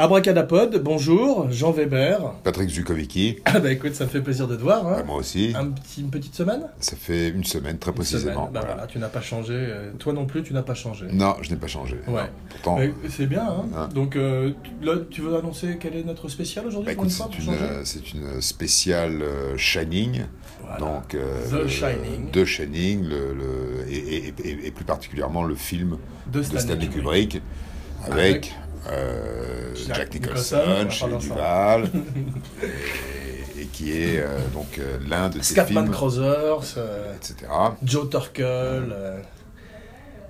Abracadapod, bonjour, Jean Weber. Patrick Zukovicki. Ah bah écoute, ça me fait plaisir de te voir. hein. Bah, moi aussi. Un petit, une petite semaine? Ça fait une semaine, très Une précisément. semaine. Bah voilà. voilà, tu n'as pas changé. euh, Toi non plus, tu n'as pas changé. Non, je n'ai pas changé. Ouais. Pourtant, C'est bien, hein Ah. Donc euh, là, tu veux annoncer quel est notre spécial aujourd'hui bah, c'est une, euh, une spéciale Shining. Voilà. Donc, euh, The Shining. De Shining, le, le- et, et- et- et plus particulièrement le film de de Stanley Kubrick, avec, euh, Jack Nicholson, Nicholson, chez. Duval, et, et qui est euh, donc euh, l'un de ses Scatman films, Crothers, etc. Joe Turkel,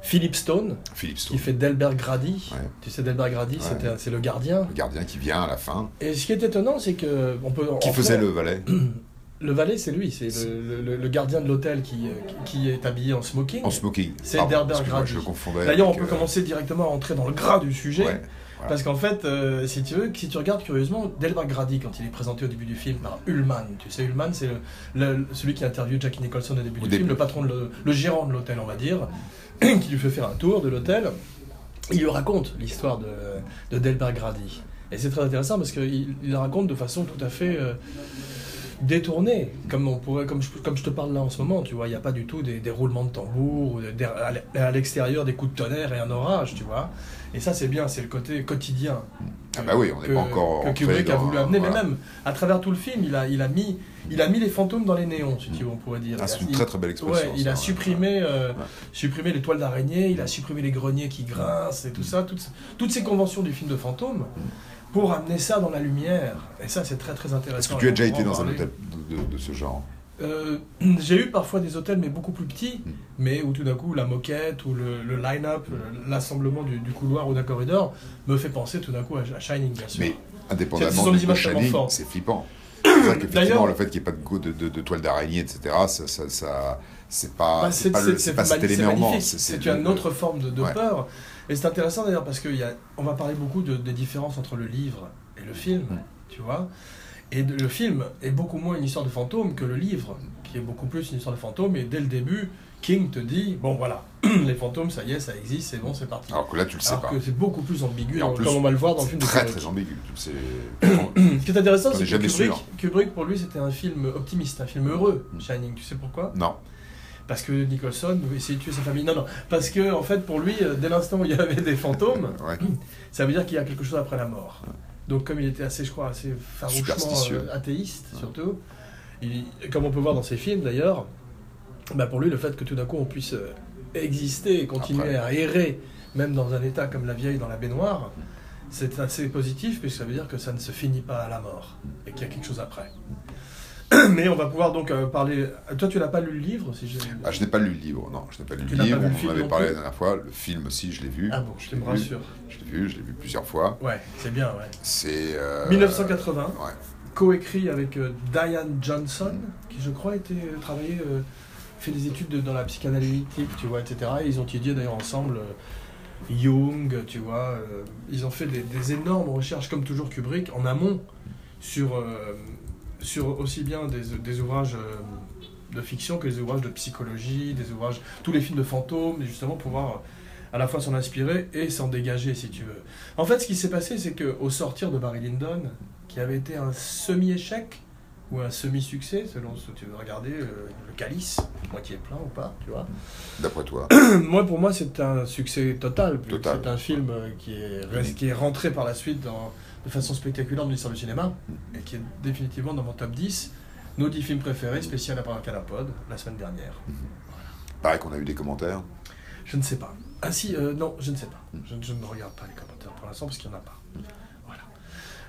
Philip Stone, Philippe Stone, qui fait Delbert Grady. Ouais. Tu sais, Delbert Grady, Ouais. c'était- c'est le gardien. le gardien qui vient à la fin, Et ce qui est étonnant, c'est que on peut. qui faisait fait, le valet. Le valet, c'est lui, c'est le, le- le gardien de l'hôtel qui, qui, est habillé en smoking. En smoking. C'est excuse-moi, Grady. D'ailleurs, on peut euh, commencer directement à entrer dans le gras du sujet. ouais, voilà. Parce qu'en fait, euh, si tu veux, si tu regardes curieusement, Delbert Grady, quand il est présenté au début du film par Ullman, tu sais, Ullman, c'est celui qui interviewe Jackie Nicholson au début Au du début. film, le patron, de le, le gérant de l'hôtel, on va dire, qui lui fait faire un tour de l'hôtel. Il lui raconte l'histoire de, de Delbert Grady. Et c'est très intéressant parce qu'il il la raconte de façon tout à fait euh, détournée, comme, on pourrait, comme, je, comme je te parle là en ce moment, tu vois. Il n'y a pas du tout des, des roulements de tambour, ou à l'extérieur des coups de tonnerre et un orage, tu vois. Et ça, c'est bien, c'est le côté quotidien. Ah bah oui, on n'est pas encore que Kubrick a voulu amener, voilà. mais même à travers tout le film, il a, il a, mis, il a mis les fantômes dans les néons, si tu veux, on pourrait dire. Ah, c'est une il- très très belle expression. Ouais, il ça, a ouais. supprimé, euh, supprimé les toiles d'araignée, il a supprimé les greniers qui grincent et tout ça, toutes, toutes ces conventions du film de fantômes, pour amener ça dans la lumière. Et ça, c'est très très intéressant. Est-ce que tu as déjà été dans un hôtel de, de- de ce genre? Euh, J'ai eu parfois des hôtels, mais beaucoup plus petits, Mm. mais où tout d'un coup la moquette ou le, le line-up, le- l'assemblement du, du couloir ou d'un corridor me fait penser tout d'un coup à, à Shining, bien sûr. Mais indépendamment de Shining, c'est flippant. C'est D'ailleurs- le fait qu'il n'y ait pas de, de, de, de toile d'araignée, etc., ça, ça, ça- c'est pas, Bah, c'est pas, le- c'est pas cet élément. C'est une autre forme de, Ouais. peur. Et c'est intéressant d'ailleurs parce qu'on va parler beaucoup de, des différences entre le livre et le film, Mm. tu vois. Et de- le film est beaucoup moins une histoire de fantôme que le livre, qui est beaucoup plus une histoire de fantôme. Et dès le début, King te dit bon voilà, les fantômes, ça y est, ça existe, c'est bon, c'est parti. Alors que là, tu le sais Alors pas. que c'est beaucoup plus ambigu, en plus, comme on va le voir dans le film de très Kubrick. très ambigu. C'est- Ce qui est intéressant, c'est est que Kubrick, sûr. Kubrick, pour lui, c'était un film optimiste, un film heureux, Mm. Shining. Tu sais pourquoi? Non. Parce que Nicholson essayer de tuer sa famille. Non, non. Parce que, en fait, pour lui, euh, dès l'instant où il y avait des fantômes, Ouais. ça veut dire qu'il y a quelque chose après la mort. Donc, comme il était assez, je crois, assez farouchement euh, athéiste, surtout, il- comme on peut voir dans ses films d'ailleurs, bah pour lui, le fait que tout d'un coup on puisse euh, exister et continuer Après. à errer, même dans un état comme la vieille dans la baignoire, c'est assez positif, puisque ça veut dire que ça ne se finit pas à la mort et qu'il y a quelque chose après. Mais on va pouvoir donc euh, parler. Toi, tu n'as pas lu le livre si je... Ah, je n'ai pas lu le livre, non, je n'ai pas lu Tu le n'as pas livre, vu le on film en avait parlé la dernière fois, le film aussi, je l'ai vu. Ah bon, je te l'ai me rassure. Je l'ai vu, je l'ai vu plusieurs fois. Ouais, c'est bien, ouais. C'est. euh, 1980, Ouais. coécrit avec euh, Diane Johnson, qui je crois était euh, travaillé, euh, fait des études de- dans la psychanalytique, tu vois, etc. Et ils ont étudié d'ailleurs ensemble euh, Jung, tu vois. euh, ils ont fait des, des énormes recherches, comme toujours Kubrick, en amont, sur, euh, sur aussi bien des, des ouvrages euh, de fiction que des ouvrages de psychologie, des ouvrages, tous les films de fantômes, justement pouvoir euh, à la fois s'en inspirer et s'en dégager, si tu veux. En fait, ce qui s'est passé, c'est qu'au sortir de Barry Lyndon, qui avait été un semi-échec ou un semi-succès, selon ce que tu veux regarder, euh, le calice, moitié plein ou pas, tu vois. D'après toi. moi, pour moi, c'est un succès total. Total. C'est un film qui est, qui est rentré par la suite dans, de façon spectaculaire dans l'histoire du cinéma et qui est définitivement dans mon top 10. Nos 10 films préférés, spécial à Paracalapod, la semaine dernière. Pareil qu'on a eu des commentaires. Je ne sais pas. Ah si, euh, non, je ne sais pas. Je, je ne regarde pas les commentaires pour l'instant parce qu'il n'y en a pas. Voilà.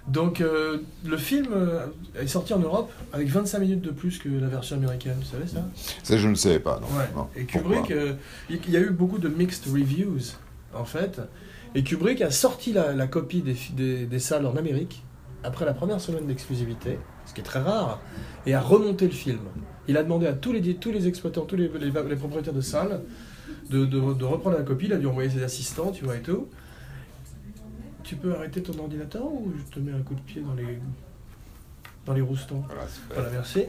Donc euh, le film euh, est sorti en Europe avec 25 minutes de plus que la version américaine, vous savez ça? Ça, je ne savais pas, non. Ouais. non. Et Kubrick, il y a eu beaucoup de mixed reviews en fait. Et Kubrick a sorti la, copie des, salles en Amérique après la première semaine d'exclusivité, ce qui est très rare, et a remonté le film. Il a demandé à tous les, tous les exploitants, tous les, propriétaires de salles de, de- de reprendre la copie. Il a dû envoyer ses assistants, tu vois, et tout. Tu peux arrêter ton ordinateur ou je te mets un coup de pied dans les, dans les roustons Voilà, fait. voilà, merci.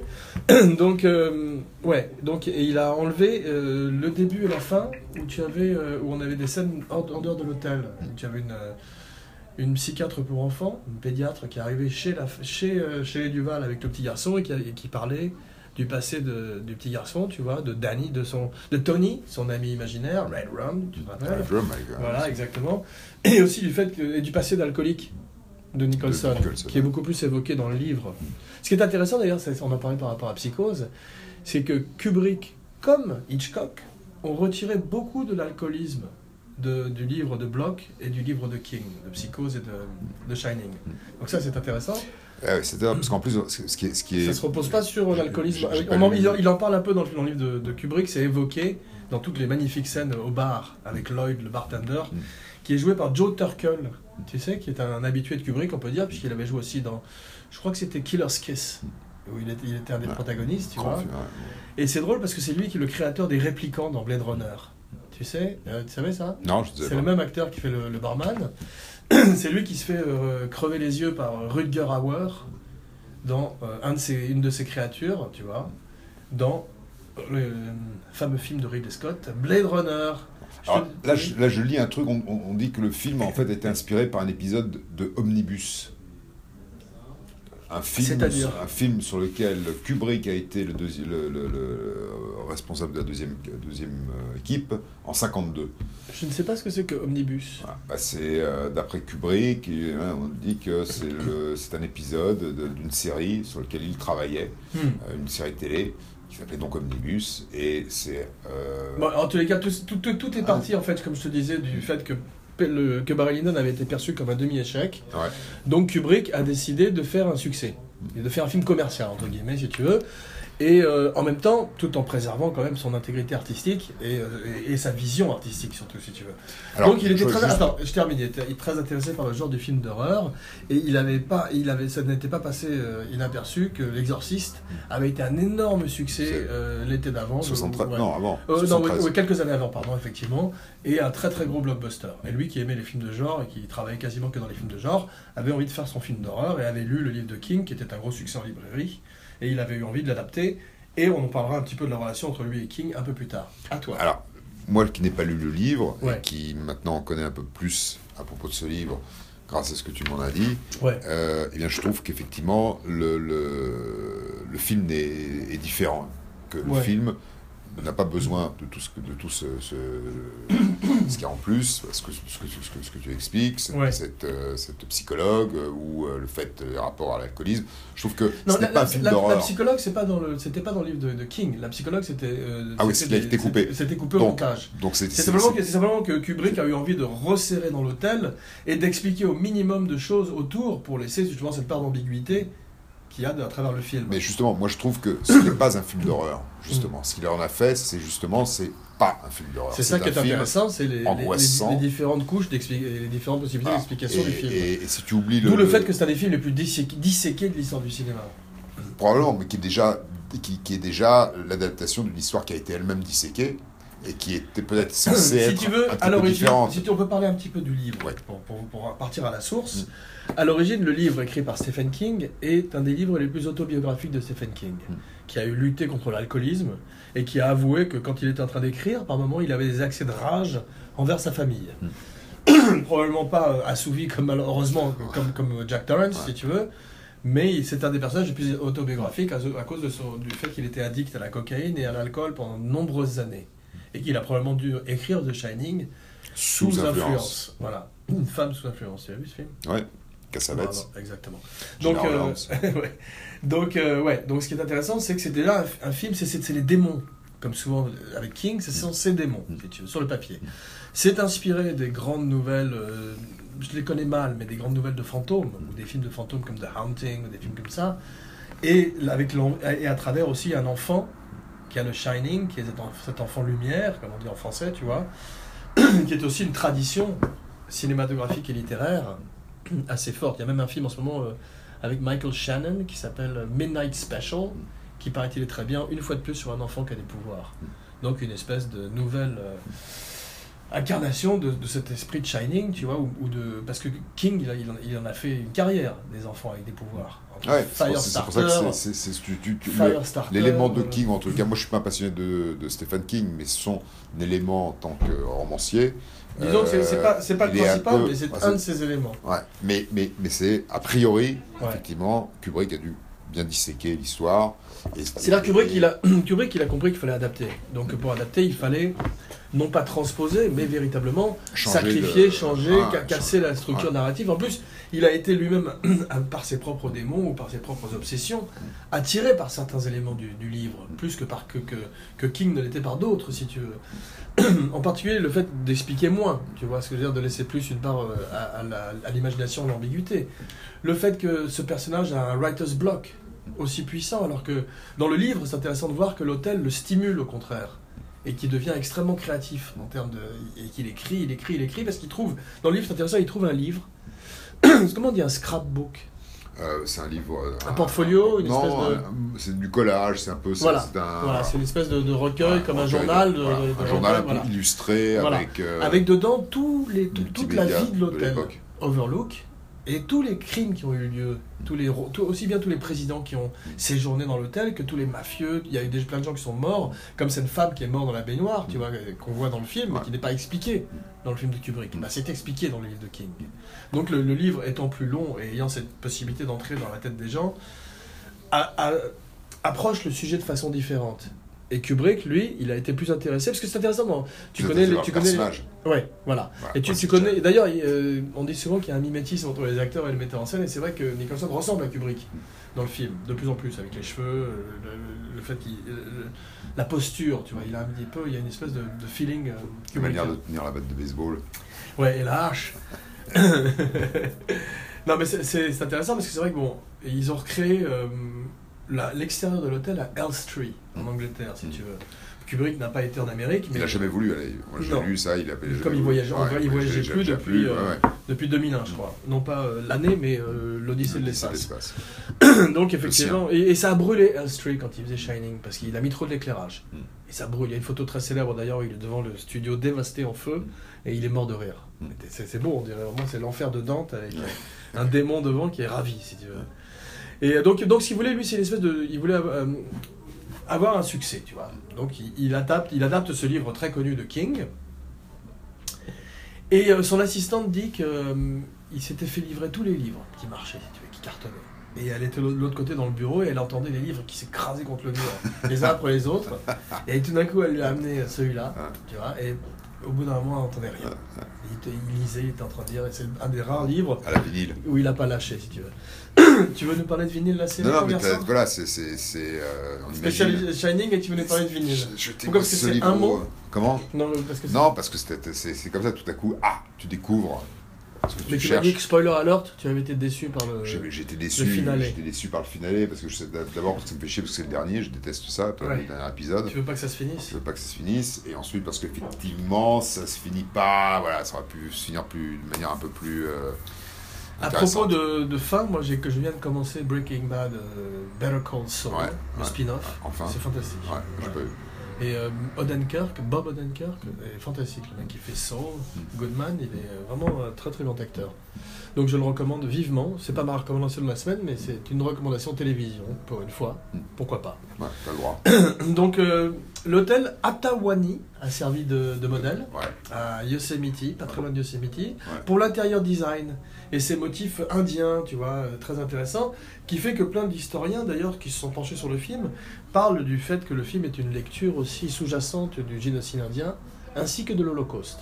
donc, euh, ouais, donc et il a enlevé euh, le début et la fin où tu avais, euh, où on avait des scènes en, en dehors de l'hôtel, tu avais une, une psychiatre pour enfants, une pédiatre qui est arrivée chez, la, chez, chez les Duval avec le petit garçon et qui, a- et qui parlait du passé de- du petit garçon, tu vois, de Danny, de, son, de Tony, son ami imaginaire, Red Rum, tu te rappelles avec, euh, Voilà, exactement. Et aussi du fait que, et du passé d'alcoolique de Nicholson, De Nicholson. qui est beaucoup plus évoqué dans le livre. Ce qui est intéressant d'ailleurs, c'est- on en parlait par rapport à Psychose, c'est que Kubrick, comme Hitchcock, ont retiré beaucoup de l'alcoolisme du livre de Bloch et du livre de King, de Psychose et de, de Shining. Donc ça c'est intéressant. C'est parce qu'en plus, ce qui est, ce qui Ça est se repose pas sur l'alcoolisme. Il, en- il en parle un peu dans le, dans le livre de, de Kubrick, c'est évoqué dans toutes les magnifiques scènes au bar avec Lloyd, le bartender, Mm. Qui est joué par Joe Turkel, tu sais, qui est un habitué de Kubrick, on peut dire, puisqu'il avait joué aussi dans, je crois que c'était Killer's Kiss, où il était, il était un des Ouais. protagonistes, tu vois. film, ouais. Et c'est drôle parce que c'est lui qui est le créateur des réplicants dans Blade Runner. Tu sais, euh, tu savais ça? Non, je disais c'est pas. le même acteur qui fait le, le barman. c'est lui qui se fait euh, crever les yeux par Rutger Hauer dans euh, un de ses, une de ses créatures, tu vois, dans le fameux film de Ridley Scott, Blade Runner. Alors, là, je, là, je lis un truc, on, dit que le film en fait a été inspiré par un épisode de Omnibus. Un film, un film sur lequel Kubrick a été le, deuxi- le, le- le responsable de la deuxième, deuxième euh, équipe en 52. Je ne sais pas ce que c'est que Omnibus. Voilà. Bah, c'est euh, d'après Kubrick, et, hein, on dit que c'est le- c'est un épisode de- d'une série sur lequel il travaillait, Hmm. euh, une série télé qui s'appelait donc Omnibus, et c'est euh, Bon, en tous les cas, tout, tout- tout- tout est parti, en fait, comme je te disais, du fait que, le, que Barry Lyndon avait été perçu comme un demi-échec. ouais. Donc Kubrick a décidé de faire un succès, et de faire un film commercial, entre guillemets, si tu veux, et euh, en même temps, tout en préservant quand même son intégrité artistique et, euh, et- et sa vision artistique, surtout, si tu veux. Alors, Donc il était très, juste- attends, je termine, il était très intéressé par le genre du film d'horreur, et il avait pas, il avait, ça n'était pas passé euh, inaperçu que L'Exorciste avait été un énorme succès euh, l'été d'avant. 73, Ouais. non, avant. Euh, non, 73. oui, oui, quelques années avant, pardon, effectivement, et un très très gros blockbuster. Et lui qui aimait les films de genre et qui travaillait quasiment que dans les films de genre, avait envie de faire son film d'horreur et avait lu le livre de King, qui était un gros succès en librairie, et il avait eu envie de l'adapter. Et on en parlera un petit peu de la relation entre lui et King un peu plus tard. À toi. Alors, moi qui n'ai pas lu le livre, Ouais. et qui maintenant connaît un peu plus à propos de ce livre, grâce à ce que tu m'en as dit, Ouais. euh, eh bien, je trouve qu'effectivement, le, le, le film est, est différent. Que le Ouais. film n'a pas besoin de tout ce, que, de tout ce, ce, ce qu'il y a en plus, ce que, ce que, ce que, ce que tu expliques, cette, Ouais. cette, euh, cette psychologue, euh, ou euh, le fait, les rapports à l'alcoolisme. Je trouve que Non, ce la, pas la- un film la- la psychologue, c'est pas dans le, c'était pas dans le livre de, de King. La psychologue, c'était. Ah oui, c'était des- été coupé. c'était- coupé au Donc, montage. Donc c'est simplement, simplement que Kubrick a eu envie de resserrer dans l'hôtel et d'expliquer au minimum de choses autour pour laisser justement cette part d'ambiguïté qu'il y a de- à travers le film. Mais justement, moi je trouve que ce n'est pas un film d'horreur. Justement, ce qu'il en a fait, c'est justement, c'est pas un film d'horreur. C'est ça qui est intéressant, c'est les, différentes couches, les différentes possibilités Ah, d'explication du film. et- et si tu oublies le, D'où le fait que c'est un des films les plus disséqués, disséqués de l'histoire du cinéma. probablement, mais qui est déjà, qui, qui est déjà l'adaptation d'une histoire qui a été elle-même disséquée et qui était peut-être censée si être tu veux, un à petit peu l'origine, différente. si tu, on peut parler un petit peu du livre, Ouais. pour, pour- pour partir à la source. Mm. À l'origine, le livre écrit par Stephen King est un des livres les plus autobiographiques de Stephen King, Mm. qui a eu lutté contre l'alcoolisme et qui a avoué que quand il était en train d'écrire, par moments, il avait des accès de rage envers sa famille. Mm. Probablement pas assouvi comme malheureusement comme, comme Jack Torrance, Ouais. si tu veux. Mais c'est un des personnages les plus autobiographiques à, à cause de son- du fait qu'il était addict à la cocaïne et à l'alcool pendant de nombreuses années. Et qu'il a probablement dû écrire The Shining sous, Sous influence. influence. Voilà. Une femme sous influence. Tu as vu ce film? Ouais, Cassavetes. Exactement. Donc, euh, ouais. Donc, euh, ouais. Donc, ce qui est intéressant, c'est que c'est déjà un, film, c'est- les démons. Comme souvent avec King, ce sont ces démons, Mm. si tu veux, sur le papier. C'est inspiré des grandes nouvelles, euh, je les connais mal, mais des grandes nouvelles de fantômes, ou des films de fantômes comme The Haunting, ou des films comme ça. Et, avec et à travers aussi un enfant qui a le Shining, qui est cet enfant lumière, comme on dit en français, tu vois, qui est aussi une tradition cinématographique et littéraire assez forte. Il y a même un film en ce moment euh, avec Michael Shannon qui s'appelle Midnight Special, qui paraît-il est très bien, une fois de plus sur un enfant qui a des pouvoirs. Donc une espèce de nouvelle, euh, incarnation de, de cet esprit de Shining, tu vois, ou, ou de parce que King, il, a- il en, il en a fait une carrière des enfants avec des pouvoirs. Entre Ouais, c'est pour- ça que c'est- L'élément de euh, King, en tout cas, moi je suis pas un passionné de, de Stephen King, mais son élément en tant que romancier. Disons que c'est- euh, pas, pas le est un principal, peu- mais c'est un de ses éléments. Ouais, mais, mais, mais c'est a priori, Ouais. effectivement, Kubrick a dû bien disséquer l'histoire. C'est là Kubrick, il a, Kubrick, il a compris qu'il fallait adapter. Donc pour adapter, il fallait non pas transposer, mais véritablement Changer sacrifier, de- changer, Ouais, ca- casser la structure narrative. En plus, il a été lui-même, par ses propres démons ou par ses propres obsessions, attiré par certains éléments du, du livre, plus que, par, que, que, que King ne l'était par d'autres, si tu veux. en particulier, le fait d'expliquer moins, tu vois ce que je veux dire, de laisser plus une part euh, à, à l'imagination, à l'ambiguïté. Le fait que ce personnage a un writer's block aussi puissant, alors que dans le livre, c'est intéressant de voir que l'hôtel le stimule au contraire et qui devient extrêmement créatif en termes de et qu'il écrit, il écrit, il écrit parce qu'il trouve dans le livre c'est intéressant, il trouve un livre. Comment on dit un scrapbook? Euh, c'est un livre. euh, Un portfolio, une non, espèce de- un- c'est du collage, c'est un peu. Voilà. c'est un, Voilà, c'est une espèce de, de recueil Ouais, comme un journal, de, voilà, un journal un peu voilà. illustré avec. euh, avec dedans tous les, tout- toute la vie de l'hôtel. Overlook, et tous les crimes qui ont eu lieu, tous les, tout- aussi bien tous les présidents qui ont séjourné dans l'hôtel que tous les mafieux. Il y a eu des, plein de gens qui sont morts, comme cette femme qui est morte dans la baignoire, tu vois, qu'on voit dans le film, mais qui n'est pas expliqué dans le film de Kubrick. Bah, c'est expliqué dans le livre de King. Donc le, le livre étant plus long et ayant cette possibilité d'entrer dans la tête des gens, a- a- approche le sujet de façon différente. Et Kubrick, lui, il a été plus intéressé, parce que c'est intéressant, dans- tu connais, les, tu connais les-. Ouais, voilà. Et tu, tu connais. D'ailleurs, il, euh, on dit souvent qu'il y a un mimétisme entre les acteurs et le metteur en scène, et c'est vrai que Nicholson ressemble à Kubrick dans le film, de plus en plus, avec les cheveux, euh, le, le fait qu'il. le- la posture, tu vois, il a un petit peu, il y a une espèce de, de feeling. euh, Une manière de tenir la batte de baseball. Ouais, et la hache. non, mais c'est- c'est c'est intéressant parce que c'est vrai que bon, ils ont recréé euh, la- l'extérieur de l'hôtel à Elstree, en Angleterre, si Mm. tu veux. Kubrick n'a pas été en Amérique, Il mais n'a jamais voulu aller. Moi j'ai lu ça, il a Comme il voyageait- en vrai, il voyageait plus depuis, euh, ouais, depuis 2001, je crois. Non pas euh, l'année, mais euh, l'Odyssée de l'espace. Donc effectivement, et, et ça a brûlé Elstree quand il faisait Shining, parce qu'il a mis trop de l'éclairage. Mm. Et ça brûle. Il y a une photo très célèbre d'ailleurs, il est devant le studio dévasté en feu, et il est mort de rire. Mm. C'est beau, on dirait vraiment, c'est l'enfer de Dante avec un démon devant qui est ravi, si tu veux. Et donc, donc ce qu'il voulait, lui, c'est une espèce de... Il voulait euh, avoir un succès, tu vois. Donc il, il adapte, il adapte ce livre très connu de King. Et euh, son assistante dit qu'il s'était fait livrer tous les livres qui marchaient, si tu veux, qui cartonnaient. Et elle était de l'autre côté dans le bureau et elle entendait les livres qui s'écrasaient contre le mur, les uns après les autres. Et tout d'un coup, elle lui a amené celui-là, Ouais. tu vois. Et au bout d'un moment, elle n'entendait rien. Il, était- il lisait, il était en train de lire. Et c'est un des rares livres À la où il n'a pas lâché, si tu veux. tu veux nous parler de vinyle, là, c'est Non, non, mais voilà, c'est. c'est- c'est, euh, Shining et tu veux nous parler de vinyle. Je, je t'ai Pourquoi Parce que ce c'est un mot Comment Non, parce que c'est- Non, parce que c'était- c'est comme ça, tout à coup, ah, tu découvres ce que tu Mais tu m'as dit que spoiler alert, tu avais été déçu par le. J'étais le déçu, finale. j'étais déçu par le finale parce que je sais d'abord parce que ça me fait chier parce que c'est le dernier, je déteste ça, toi, Ouais. le dernier épisode. Tu veux pas que ça se finisse Je veux pas que ça se finisse et ensuite parce qu'effectivement ça se finit pas, voilà, ça aurait pu se finir plus de manière un peu plus euh, À propos de, de fin, moi j'ai que je viens de commencer Breaking Bad, euh, Better Call Saul, Ouais, le ouais. spin-off. Enfin, C'est fantastique. ouais, je Ouais. peux. Et euh, Odenkirk, Bob Odenkirk, est fantastique. Le mec qui fait Saul, Mm. Goodman, il est vraiment un très très grand acteur. Donc je le recommande vivement. C'est pas ma recommandation de la semaine, mais c'est une recommandation télévision, pour une fois. Pourquoi pas? Ouais, t'as le droit. Donc euh, l'hôtel Atawani a servi de, de modèle Ouais. à Yosemite, pas très loin de Yosemite, Ouais. pour l'intérieur design et ses motifs indiens, tu vois, euh, très intéressants, qui fait que plein d'historiens d'ailleurs qui se sont penchés sur le film parlent du fait que le film est une lecture aussi sous-jacente du génocide indien ainsi que de l'Holocauste.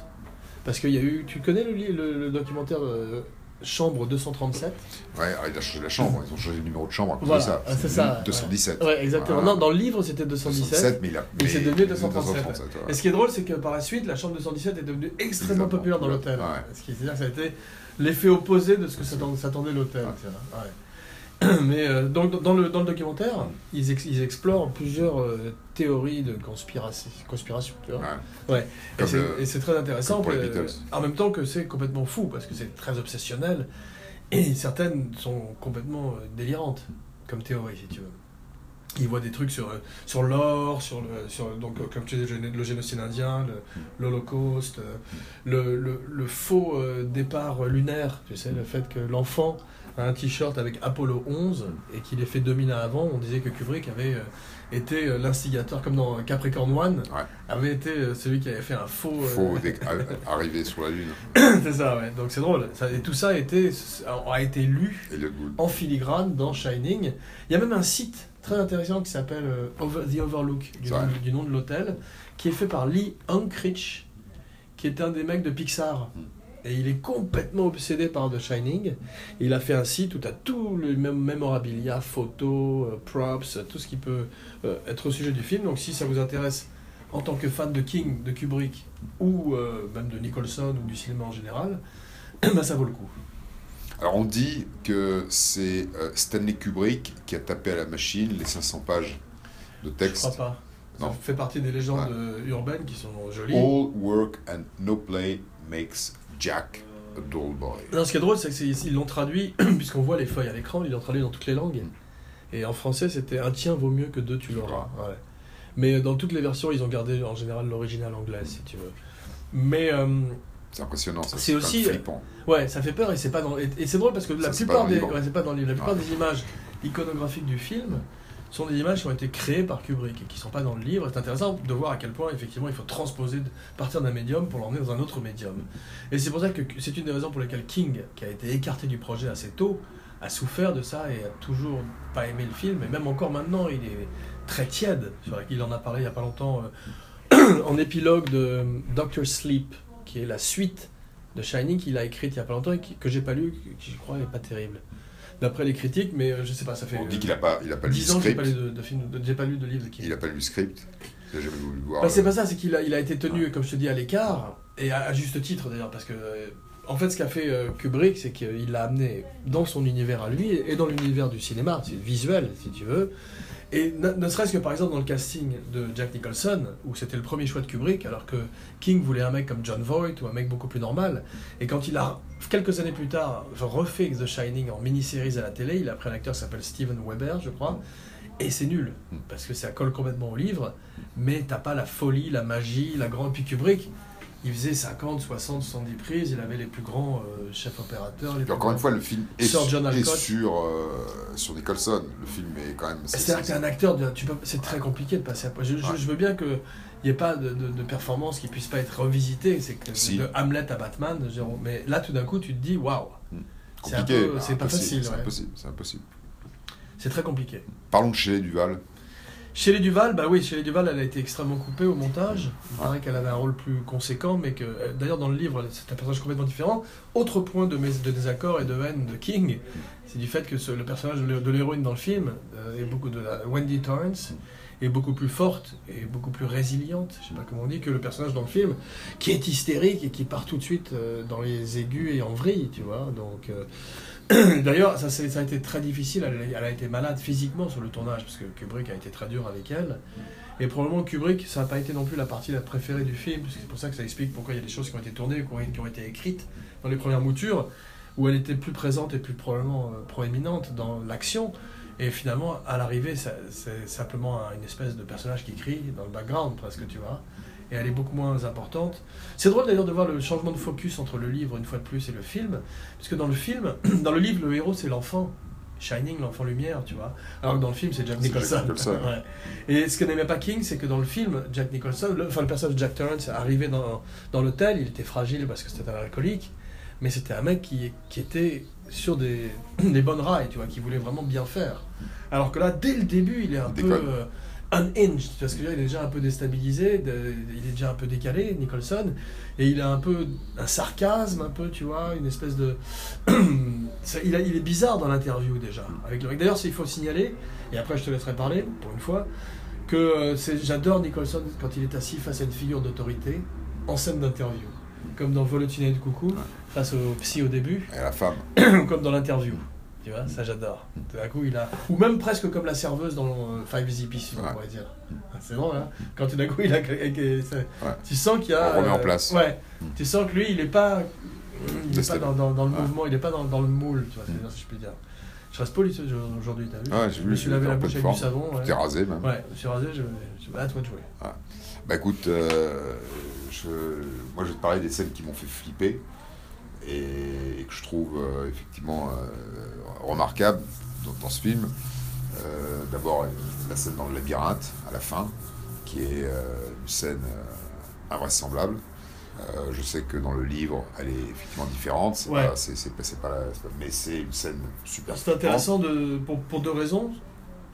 Parce qu'il y a eu, tu connais le, li- le- le documentaire euh, Chambre 237 Ouais, il a changé la chambre, ils ont changé le numéro de chambre à cause Voilà, de ça. c'est ça, 217. Ouais, exactement. Voilà. Non, dans le livre c'était 217. 217, mais il a. Et c'est mais- devenu 237. 237, ouais. Et ce qui est drôle, c'est que par la suite, la chambre 217 est devenue extrêmement populaire dans l'hôtel. Ouais. Ce qui c'est-à-dire que ça a été l'effet opposé de ce que s'attend- s'attendait l'hôtel. Mais euh, donc, dans, le, dans le documentaire, ils, ex- ils explorent plusieurs euh, théories de conspiration. conspiration tu vois. Ouais. Ouais. Et c'est- le- Et c'est très intéressant. comme pour les euh, Beatles. en même temps que c'est complètement fou, parce que c'est très obsessionnel. Et certaines sont complètement euh, délirantes, comme théorie, si tu veux. Il voit des trucs sur, sur l'or, sur, le, sur donc, comme tu disais, le génocide indien, l'Holocauste, le, le, le, faux départ lunaire, tu sais, le fait que l'enfant un t-shirt avec Apollo 11 et qu'il est fait 2000 ans avant. On disait que Kubrick avait euh, été euh, l'instigateur, comme dans Capricorn One, avait été celui qui avait fait un faux. Faux arrivé sur la Lune. c'est ça, ouais. Donc c'est drôle. Ça, et tout ça a été, a été lu en filigrane dans Shining. Il y a même un site très intéressant qui s'appelle euh, The Overlook, du nom, de l'hôtel, qui est fait par Lee Unkrich, qui est un des mecs de Pixar. Hmm. Et il est complètement obsédé par The Shining. Il a fait un site où tu as tout le même mémorabilia, photos, euh, props, tout ce qui peut euh, être au sujet du film. Donc si ça vous intéresse en tant que fan de King, de Kubrick, ou même de Nicholson, ou du cinéma en général, bah, ça vaut le coup. Alors on dit que c'est euh, Stanley Kubrick qui a tapé à la machine les 500 pages de texte. Je crois pas. Ça fait partie des légendes urbaines qui sont jolies. All work and no play makes Jack a dull boy. Non, ce qui est drôle, c'est qu'ils l'ont traduit, puisqu'on voit les feuilles à l'écran, ils l'ont traduit dans toutes les langues. Mm. Et en français, c'était un tien vaut mieux que deux, tu l'auras. Mais dans toutes les versions, ils ont gardé en général l'original anglais, si tu veux. Mais euh, c'est impressionnant, c'est aussi flippant. Ouais, ça fait peur et c'est pas dans et, c'est drôle parce que la plupart des c'est pas dans La plupart des images iconographiques du film sont des images qui ont été créées par Kubrick et qui sont pas dans le livre. C'est intéressant de voir à quel point effectivement il faut transposer partir d'un médium pour l'emmener dans un autre médium. Et c'est pour ça que c'est une des raisons pour lesquelles King, qui a été écarté du projet assez tôt, a souffert de ça et a toujours pas aimé le film. Et même encore maintenant, il est très tiède. Il en a parlé il y a pas longtemps euh, en épilogue de Doctor Sleep, qui est la suite de Shining qu'il a écrite il y a pas longtemps et que j'ai pas lu, qui je crois n'est pas terrible. D'après les critiques, mais euh, je sais pas, ça fait. On dit qu'il a pas, il a pas lu 10 ans que j'ai pas lu de, de, j'ai pas lu de livre. Il a pas lu le script. Il jamais voulu voir. Bah, c'est pas ça, c'est qu'il a, il a été tenu, comme je te dis, à l'écart et à, juste titre d'ailleurs, parce que en fait, ce qu'a fait euh, Kubrick, c'est qu'il l'a amené dans son univers à lui et dans l'univers du cinéma, c'est visuel, si tu veux. Et ne, serait-ce que par exemple dans le casting de Jack Nicholson, où c'était le premier choix de Kubrick, alors que King voulait un mec comme John Voight ou un mec beaucoup plus normal. Et quand il a, quelques années plus tard, refait The Shining en mini-série à la télé, il a pris un acteur qui s'appelle Steven Weber, je crois. Et c'est nul, parce que ça colle complètement au livre, mais t'as pas la folie, la magie, la grande. Puis Kubrick, il faisait 50, 60, 70 prises, il avait les plus grands euh, chefs opérateurs. encore une fois, le film est, sur, sur, euh, sur, Nicholson. Le film est quand même. C'est-à-dire que tu un acteur, c'est très compliqué de passer à. Je, je, veux bien qu'il n'y ait pas de, de, performance qui puisse pas être revisitée. C'est que de Hamlet à Batman, mais là tout d'un coup tu te dis waouh. Hmm. Compliqué. C'est pas facile. C'est impossible. C'est très compliqué. Parlons de chez Duval. Chez les Duval, bah oui, chez les Duval, elle a été extrêmement coupée au montage. Il paraît qu'elle avait un rôle plus conséquent, mais que euh, d'ailleurs dans le livre, c'est un personnage complètement différent. Autre point de, de désaccord et de haine de King, c'est du fait que le personnage de l'héroïne dans le film, euh, est beaucoup de Wendy Torrance, est beaucoup plus forte et beaucoup plus résiliente, je sais pas comment on dit, que le personnage dans le film, qui est hystérique et qui part tout de suite euh, dans les aigus et en vrille, tu vois. Donc D'ailleurs, ça, a été très difficile. Elle, a été malade physiquement sur le tournage, parce que Kubrick a été très dur avec elle. Et probablement Kubrick, ça n'a pas été non plus la partie la préférée du film, c'est pour ça que ça explique pourquoi il y a des choses qui ont été tournées, qui ont, été écrites dans les premières moutures, où elle était plus présente et plus probablement euh, proéminente dans l'action. Et finalement, à l'arrivée, c'est simplement une espèce de personnage qui crie dans le background, presque, tu vois et elle est beaucoup moins importante. C'est drôle d'ailleurs de voir le changement de focus entre le livre, une fois de plus, et le film, puisque dans le film, dans le livre, le héros, c'est l'enfant. Shining, l'enfant lumière, tu vois. Alors que dans le film, c'est Jack Nicholson. Et ce que n'aimait pas King, c'est que dans le film, Jack Nicholson, le, enfin le personnage de Jack Torrance, arrivé dans, dans l'hôtel, il était fragile parce que c'était un alcoolique, mais c'était un mec qui, qui était sur des, des bonnes rails, tu vois, qui voulait vraiment bien faire. Alors que là, dès le début, il est un peu unhinged, parce que il est déjà un peu déstabilisé, il est déjà un peu décalé, Nicholson, et il a un peu un sarcasme, un peu, tu vois, une espèce de... il, a, il est bizarre dans l'interview déjà. Avec le... D'ailleurs, il faut signaler, et après je te laisserai parler, pour une fois, que euh, j'adore Nicholson quand il est assis face à une figure d'autorité, en scène d'interview. Comme dans Vol de coucou, face au psy au début. Et la femme. comme dans l'interview ça j'adore. Tout d'un coup, il a. Ou même presque comme la serveuse dans euh, Five Easy Peace, on pourrait dire. C'est bon, hein Quand tout d'un coup, il a. Tu sens qu'il y a. On remet en place. Ouais. Tu sens que lui, il n'est pas. Il n'est pas dans, dans, le mouvement, il n'est pas dans, dans, le moule, tu vois, si je peux dire. Je reste poli aujourd'hui, t'as vu? Ouais, Je me suis lavé la bouche avec du savon. Tu Ouais, t'es rasé même. ouais je me suis rasé, je, je, bah, à toi de jouer. Bah écoute, euh, je, moi je vais te parler des scènes qui m'ont fait flipper et que je trouve euh, effectivement euh, remarquables dans, dans ce film. Euh, D'abord la scène dans le labyrinthe à la fin, qui est une scène invraisemblable. Euh, je sais que dans le livre, elle est effectivement différente, c'est Ouais. pas- c'est- c'est pas- c'est pas la- c'est pas- mais c'est une scène super C'est intéressant de, pour, pour deux raisons.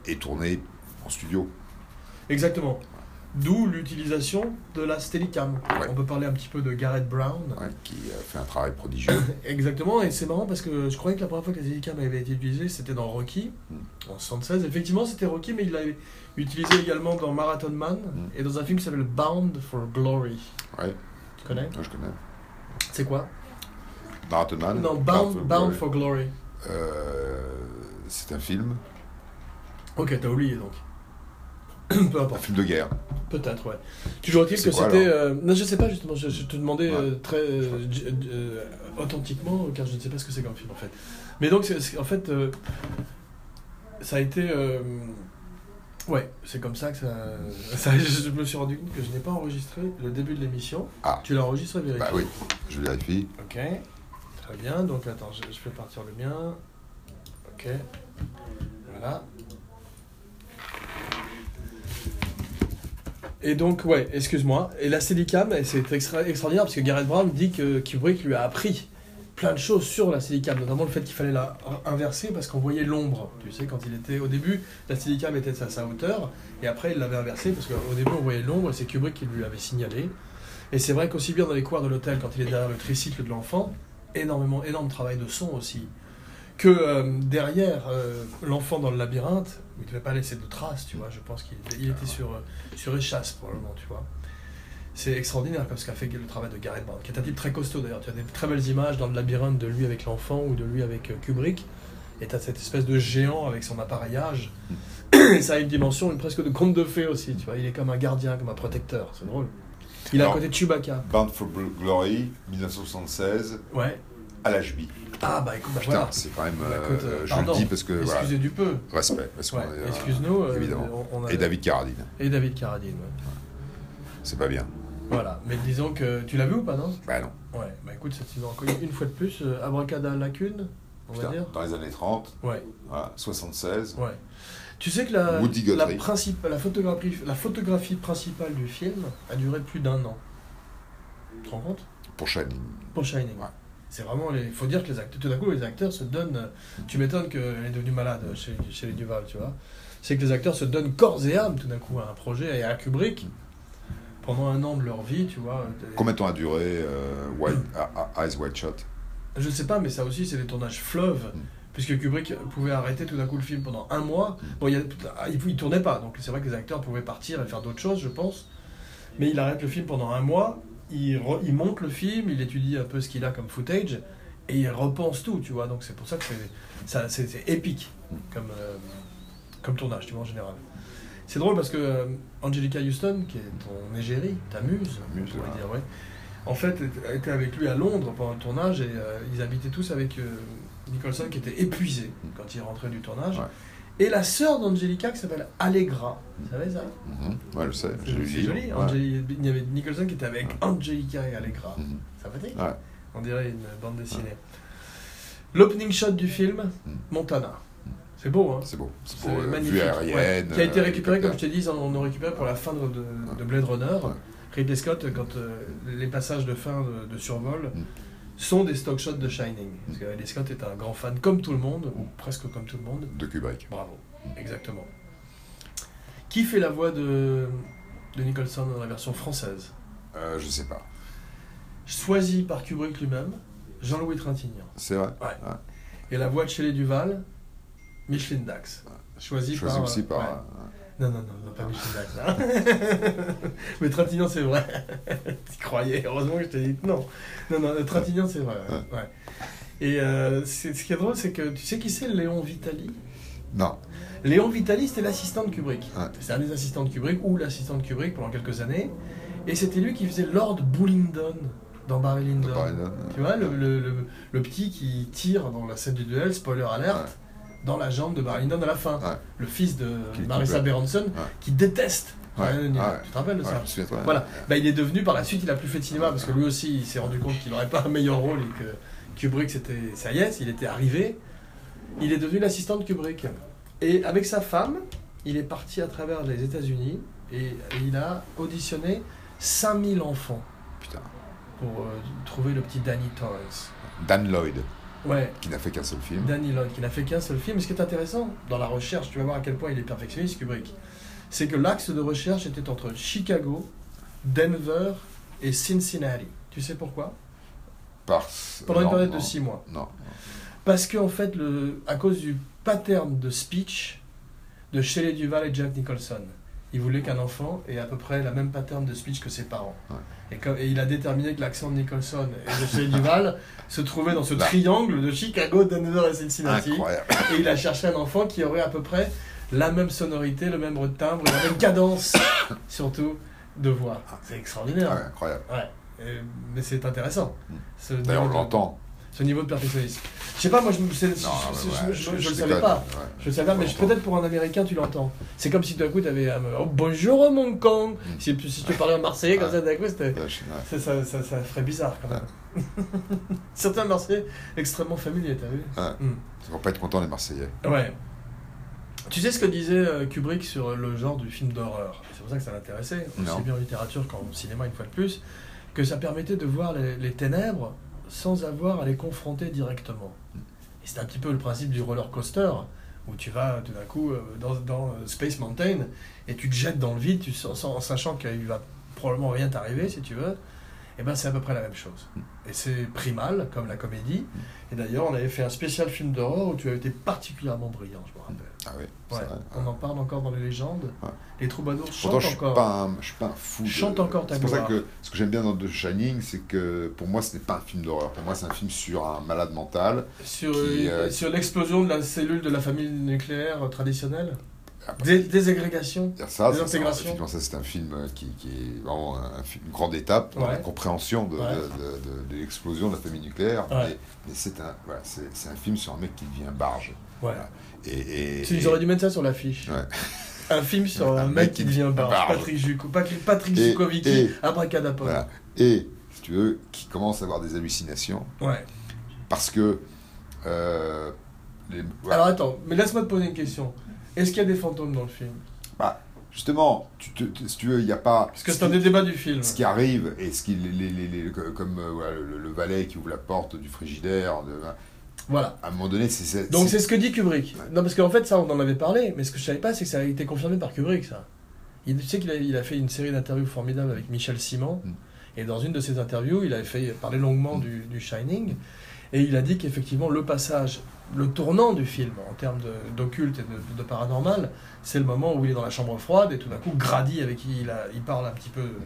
et tournée en studio. Exactement. D'où l'utilisation de la Steadicam. Ouais. On peut parler un petit peu de Garrett Brown. ouais, qui a fait un travail prodigieux. Exactement, et c'est marrant parce que je croyais que la première fois que la Steadicam avait été utilisée, c'était dans Rocky, Mm. en 76. Effectivement, c'était Rocky, mais il l'a utilisé également dans Marathon Man Mm. et dans un film qui s'appelle Bound for Glory. Ouais, Tu connais je connais. C'est quoi Marathon Man Non, Bound Bound, for Bound Glory. for Glory. Euh, c'est un film, Ok, t'as oublié donc. Peu un film de guerre. Peut-être, ouais. Toujours est-il que c'était. euh, Non, je sais pas justement, je, je te demandais Ouais. euh, très euh, authentiquement, car je ne sais pas ce que c'est comme film en fait. Mais donc, en fait, ça a été. Ouais, c'est comme ça que ça, ça- Je me suis rendu compte que je n'ai pas enregistré le début de l'émission. Ah. Tu l'as enregistré, vérifie Bah oui, je vérifie. Ok, très bien. Donc attends, je, je fais partir le mien. Ok, voilà. Et donc, ouais, excuse-moi. Et la Steadicam, c'est extra- extraordinaire parce que Gareth Brown dit que Kubrick lui a appris plein de choses sur la Steadicam, notamment le fait qu'il fallait la inverser parce qu'on voyait l'ombre. Tu sais, quand il était au début, la Steadicam était à sa hauteur, et après il l'avait inversée parce qu'au début on voyait l'ombre, et c'est Kubrick qui lui avait signalé. Et c'est vrai qu'aussi bien dans les couloirs de l'hôtel, quand il est derrière le tricycle de l'enfant, énormément, énorme travail de son aussi. Que euh, derrière euh, l'enfant dans le labyrinthe, il ne devait pas laisser de traces, tu vois. Je pense qu'il il était sur, euh, sur échasse probablement, tu vois. C'est extraordinaire comme ce qu'a fait le travail de Gareth Brown, qui est un type très costaud d'ailleurs. Tu as des très belles images dans le labyrinthe de lui avec l'enfant ou de lui avec Kubrick. Et tu as cette espèce de géant avec son appareillage. Et ça a une dimension une presque de conte de fées aussi, tu vois. Il est comme un gardien, comme un protecteur. C'est drôle. Il à Alors- côté de Chewbacca. Bound for Glory, 1976, Ouais. À l'HB. Ah bah écoute, bah, Putain, voilà. c'est quand même. Bah, euh, écoute, euh, je le dis parce que. Voilà, Excusez du peu. respect. Ouais, euh, Excuse-nous. euh, évidemment. on- on a- Et David Carradine. Et David Carradine, ouais. C'est pas bien. Voilà. Mais disons que. Tu l'as vu ou pas, non? Bah non. Ouais. Bah écoute, c'est une, encore une fois de plus, euh, Abracada Lacune, on va Putain, dire. dans les années 30, Ouais, voilà, 76. ouais. Tu sais que la, la, principe- la, photographie, la photographie principale du film a duré plus d'un an. Tu te rends compte? Pour Shining. Pour Shining. Ouais. C'est vraiment. Il faut dire que les acteurs, tout d'un coup, les acteurs se donnent. euh, Tu m'étonnes qu'elle est devenue malade chez, chez les Duval, tu vois. C'est que les acteurs se donnent corps et âme tout d'un coup à un projet et à Kubrick pendant un an de leur vie, tu vois. Combien de temps a duré euh, White, A- A- Eyes Wide Shut? Je sais pas, mais ça aussi, c'est des tournages fleuves. Mm. Puisque Kubrick pouvait arrêter tout d'un coup le film pendant un mois. Mm. Bon, il, a- ah, tournait pas, donc c'est vrai que les acteurs pouvaient partir et faire d'autres choses, je pense. Mais il arrête le film pendant un mois, il, re- il monte le film, il étudie un peu ce qu'il a comme footage, et il repense tout, tu vois. Donc c'est pour ça que c'est, épique comme, euh, comme tournage, tu vois, en général. C'est drôle parce que euh, Angelica Houston, qui est ton égérie, ta muse, Muse, on pourrait dire, ouais, en fait, était avec lui à Londres pendant le tournage et euh, ils habitaient tous avec Nicholson qui était épuisé quand il rentrait du tournage. Ouais. Et la sœur d'Angelica qui s'appelle Allegra. Vous savez ça Mhm. Ouais, je sais. J'ai C'est joli. Ouais. Il y avait Nicholson qui était avec Ouais. Angelica et Allegra. Mhm. Sympathique Ouais. On dirait une bande dessinée. L'opening shot du film, Mm. Montana. C'est beau, hein C'est beau. C'est c'est beau. euh, magnifique. Aérienne. Qui a été euh, récupéré, comme je t'ai dit, on, on a récupéré pour la fin de, de- de Blade Runner. Ridley Scott, quand euh, les passages de fin de, de survol Mm. Sont des stock shots de Shining. Parce que Ridley Scott est un grand fan, comme tout le monde, ou presque comme tout le monde. De Kubrick. Bravo, exactement. Qui fait la voix de, de Nicholson dans la version française? Euh, je sais pas. Choisi par Kubrick lui-même, Jean-Louis Trintignant. C'est vrai? Ouais. Ouais. Et la voix de Shelley Duval, Micheline Dax. Choisi, Choisi par, aussi euh, par. ouais. Euh, Non, non, non, non, pas Micheline Dax. là. Mais Trintignant, c'est vrai. tu croyais, heureusement que je t'ai dit non. Non, non, Trintignant, c'est vrai. ouais. Ouais. Et euh, ce qui est drôle, c'est que tu sais qui c'est Léon Vitali? Non. Léon Vitali, c'était l'assistant de Kubrick. Ouais. C'est un des assistants de Kubrick ou l'assistant de Kubrick pendant quelques années. Et c'était lui qui faisait Lord Bullingdon dans Barry Lyndon. Barry Lyndon, Tu vois, le, le, le- le petit qui tire dans la scène du duel, spoiler alerte. Dans la jambe de Barry Lyndon à la fin. Ouais. Le fils de Qui- Marissa Berenson, qui déteste Ouais. Ouais. Tu te rappelles de ça souviens. Voilà. Bah, il est devenu, par la suite, il a plus fait de cinéma parce que lui aussi, il s'est rendu compte qu'il n'aurait pas un meilleur rôle et que Kubrick, c'était. Ça y est, il était arrivé. Il est devenu l'assistant de Kubrick. Et avec sa femme, il est parti à travers les États-Unis et, et il a auditionné 5000 enfants Putain. pour euh, trouver le petit Danny Torrance. Dan Lloyd, Ouais, qui n'a fait qu'un seul film. Danny Lloyd, qui n'a fait qu'un seul film. Et ce qui est intéressant dans la recherche, tu vas voir à quel point il est perfectionniste, Kubrick, c'est que l'axe de recherche était entre Chicago, Denver et Cincinnati. Tu sais pourquoi? Par... Pendant une période non, de 6 mois. Non. Parce qu'en fait, le, à cause du pattern de speech de Shelley Duval et Jack Nicholson, il voulait qu'un enfant ait à peu près la même pattern de speech que ses parents. Ouais. Et, comme- et il a déterminé que l'accent de Nicholson et de Duval se trouvait dans ce triangle de Chicago, Denver et Cincinnati. Incroyable. Et il a cherché un enfant qui aurait à peu près la même sonorité, le même timbre, la même cadence, surtout, de voix. C'est extraordinaire. Ouais, incroyable. Ouais. Et- mais c'est intéressant. D'ailleurs, on l'entend. Ce niveau de perfectionnisme. Je sais pas, moi, je ne savais pas. Je le savais pas, mais peut-être pour un Américain, tu l'entends. C'est comme si d'un coup, tu avais un oh, bonjour mon con. Mm. Si, si tu parlais en marseillais, comme ça, d'un coup, c'était. Ça, ça, ça, ça ferait bizarre quand même. Certains Marseillais extrêmement familiers, t'as vu Ouais. Mm. Ils vont pas être contents, les Marseillais. Ouais. Tu sais ce que disait euh, Kubrick sur le genre du film d'horreur? C'est pour ça que ça l'intéressait, aussi bien en littérature qu'en cinéma une fois de plus, que ça permettait de voir les, les ténèbres sans avoir à les confronter directement. Et c'est un petit peu le principe du roller coaster, où tu vas tout d'un coup euh, dans, dans, euh, Space Mountain et tu te jettes dans le vide tu, en sachant qu'il va probablement rien t'arriver si tu veux. Et ben c'est à peu près la même chose. Et c'est primal, comme la comédie. Et d'ailleurs, on avait fait un spécial film d'horreur où tu as été particulièrement brillant, je me rappelle. Ah oui, c'est Ouais, vrai. on en parle encore dans les légendes. Ouais. Les troubadours Pourtant, chantent je suis encore. pas un, je suis pas un fou. de- Chante encore ta C'est pour ça que ce que j'aime bien dans The Shining, c'est que pour moi, ce n'est pas un film d'horreur. Pour moi, c'est un film sur un malade mental. Sur, qui, euh, sur l'explosion de la cellule de la famille nucléaire traditionnelle? Après, Dé- Désagrégation il y a ça, c'est- ça un film euh, qui, qui est vraiment un une grande étape dans Ouais. la compréhension de, Ouais. de- de- de l'explosion de la famille nucléaire. Ouais. Mais, mais c'est un, voilà, film sur un mec qui devient barge. Et, et, Tu- et- Ils auraient dû mettre ça sur l'affiche. Ouais. Un film sur un, mec qui devient barge. Patrick Juko, Patrick, Patrick Et- Zukovicki, et- abracadapod. voilà. Et, si tu veux, qui commence à avoir des hallucinations Ouais. parce que. euh, les- voilà. Alors attends, mais laisse-moi te poser une question. Est-ce qu'il y a des fantômes dans le film? Bah, justement, tu te- si tu veux, il n'y a pas. Parce que ce c'est un des débats du film. Ce qui arrive, et ce qui, les, les- les- les- comme euh, voilà, le, le valet qui ouvre la porte du frigidaire, de- Voilà. à un moment donné, c'est. Donc c'est- ce que dit Kubrick. Ouais. Non, parce qu'en fait, ça, on en avait parlé, mais ce que je savais pas, c'est que ça a été confirmé par Kubrick, ça. Il, tu sais qu'il a, il a fait une série d'interviews formidables avec Michel Simon, Mm. et dans une de ces interviews, il avait fait parler longuement du, du Shining, et il a dit qu'effectivement, le passage, le tournant du film, en termes d'occulte et de, de paranormal, c'est le moment où il est dans la chambre froide, et tout d'un coup, Grady, avec qui il, a- il parle un petit peu euh,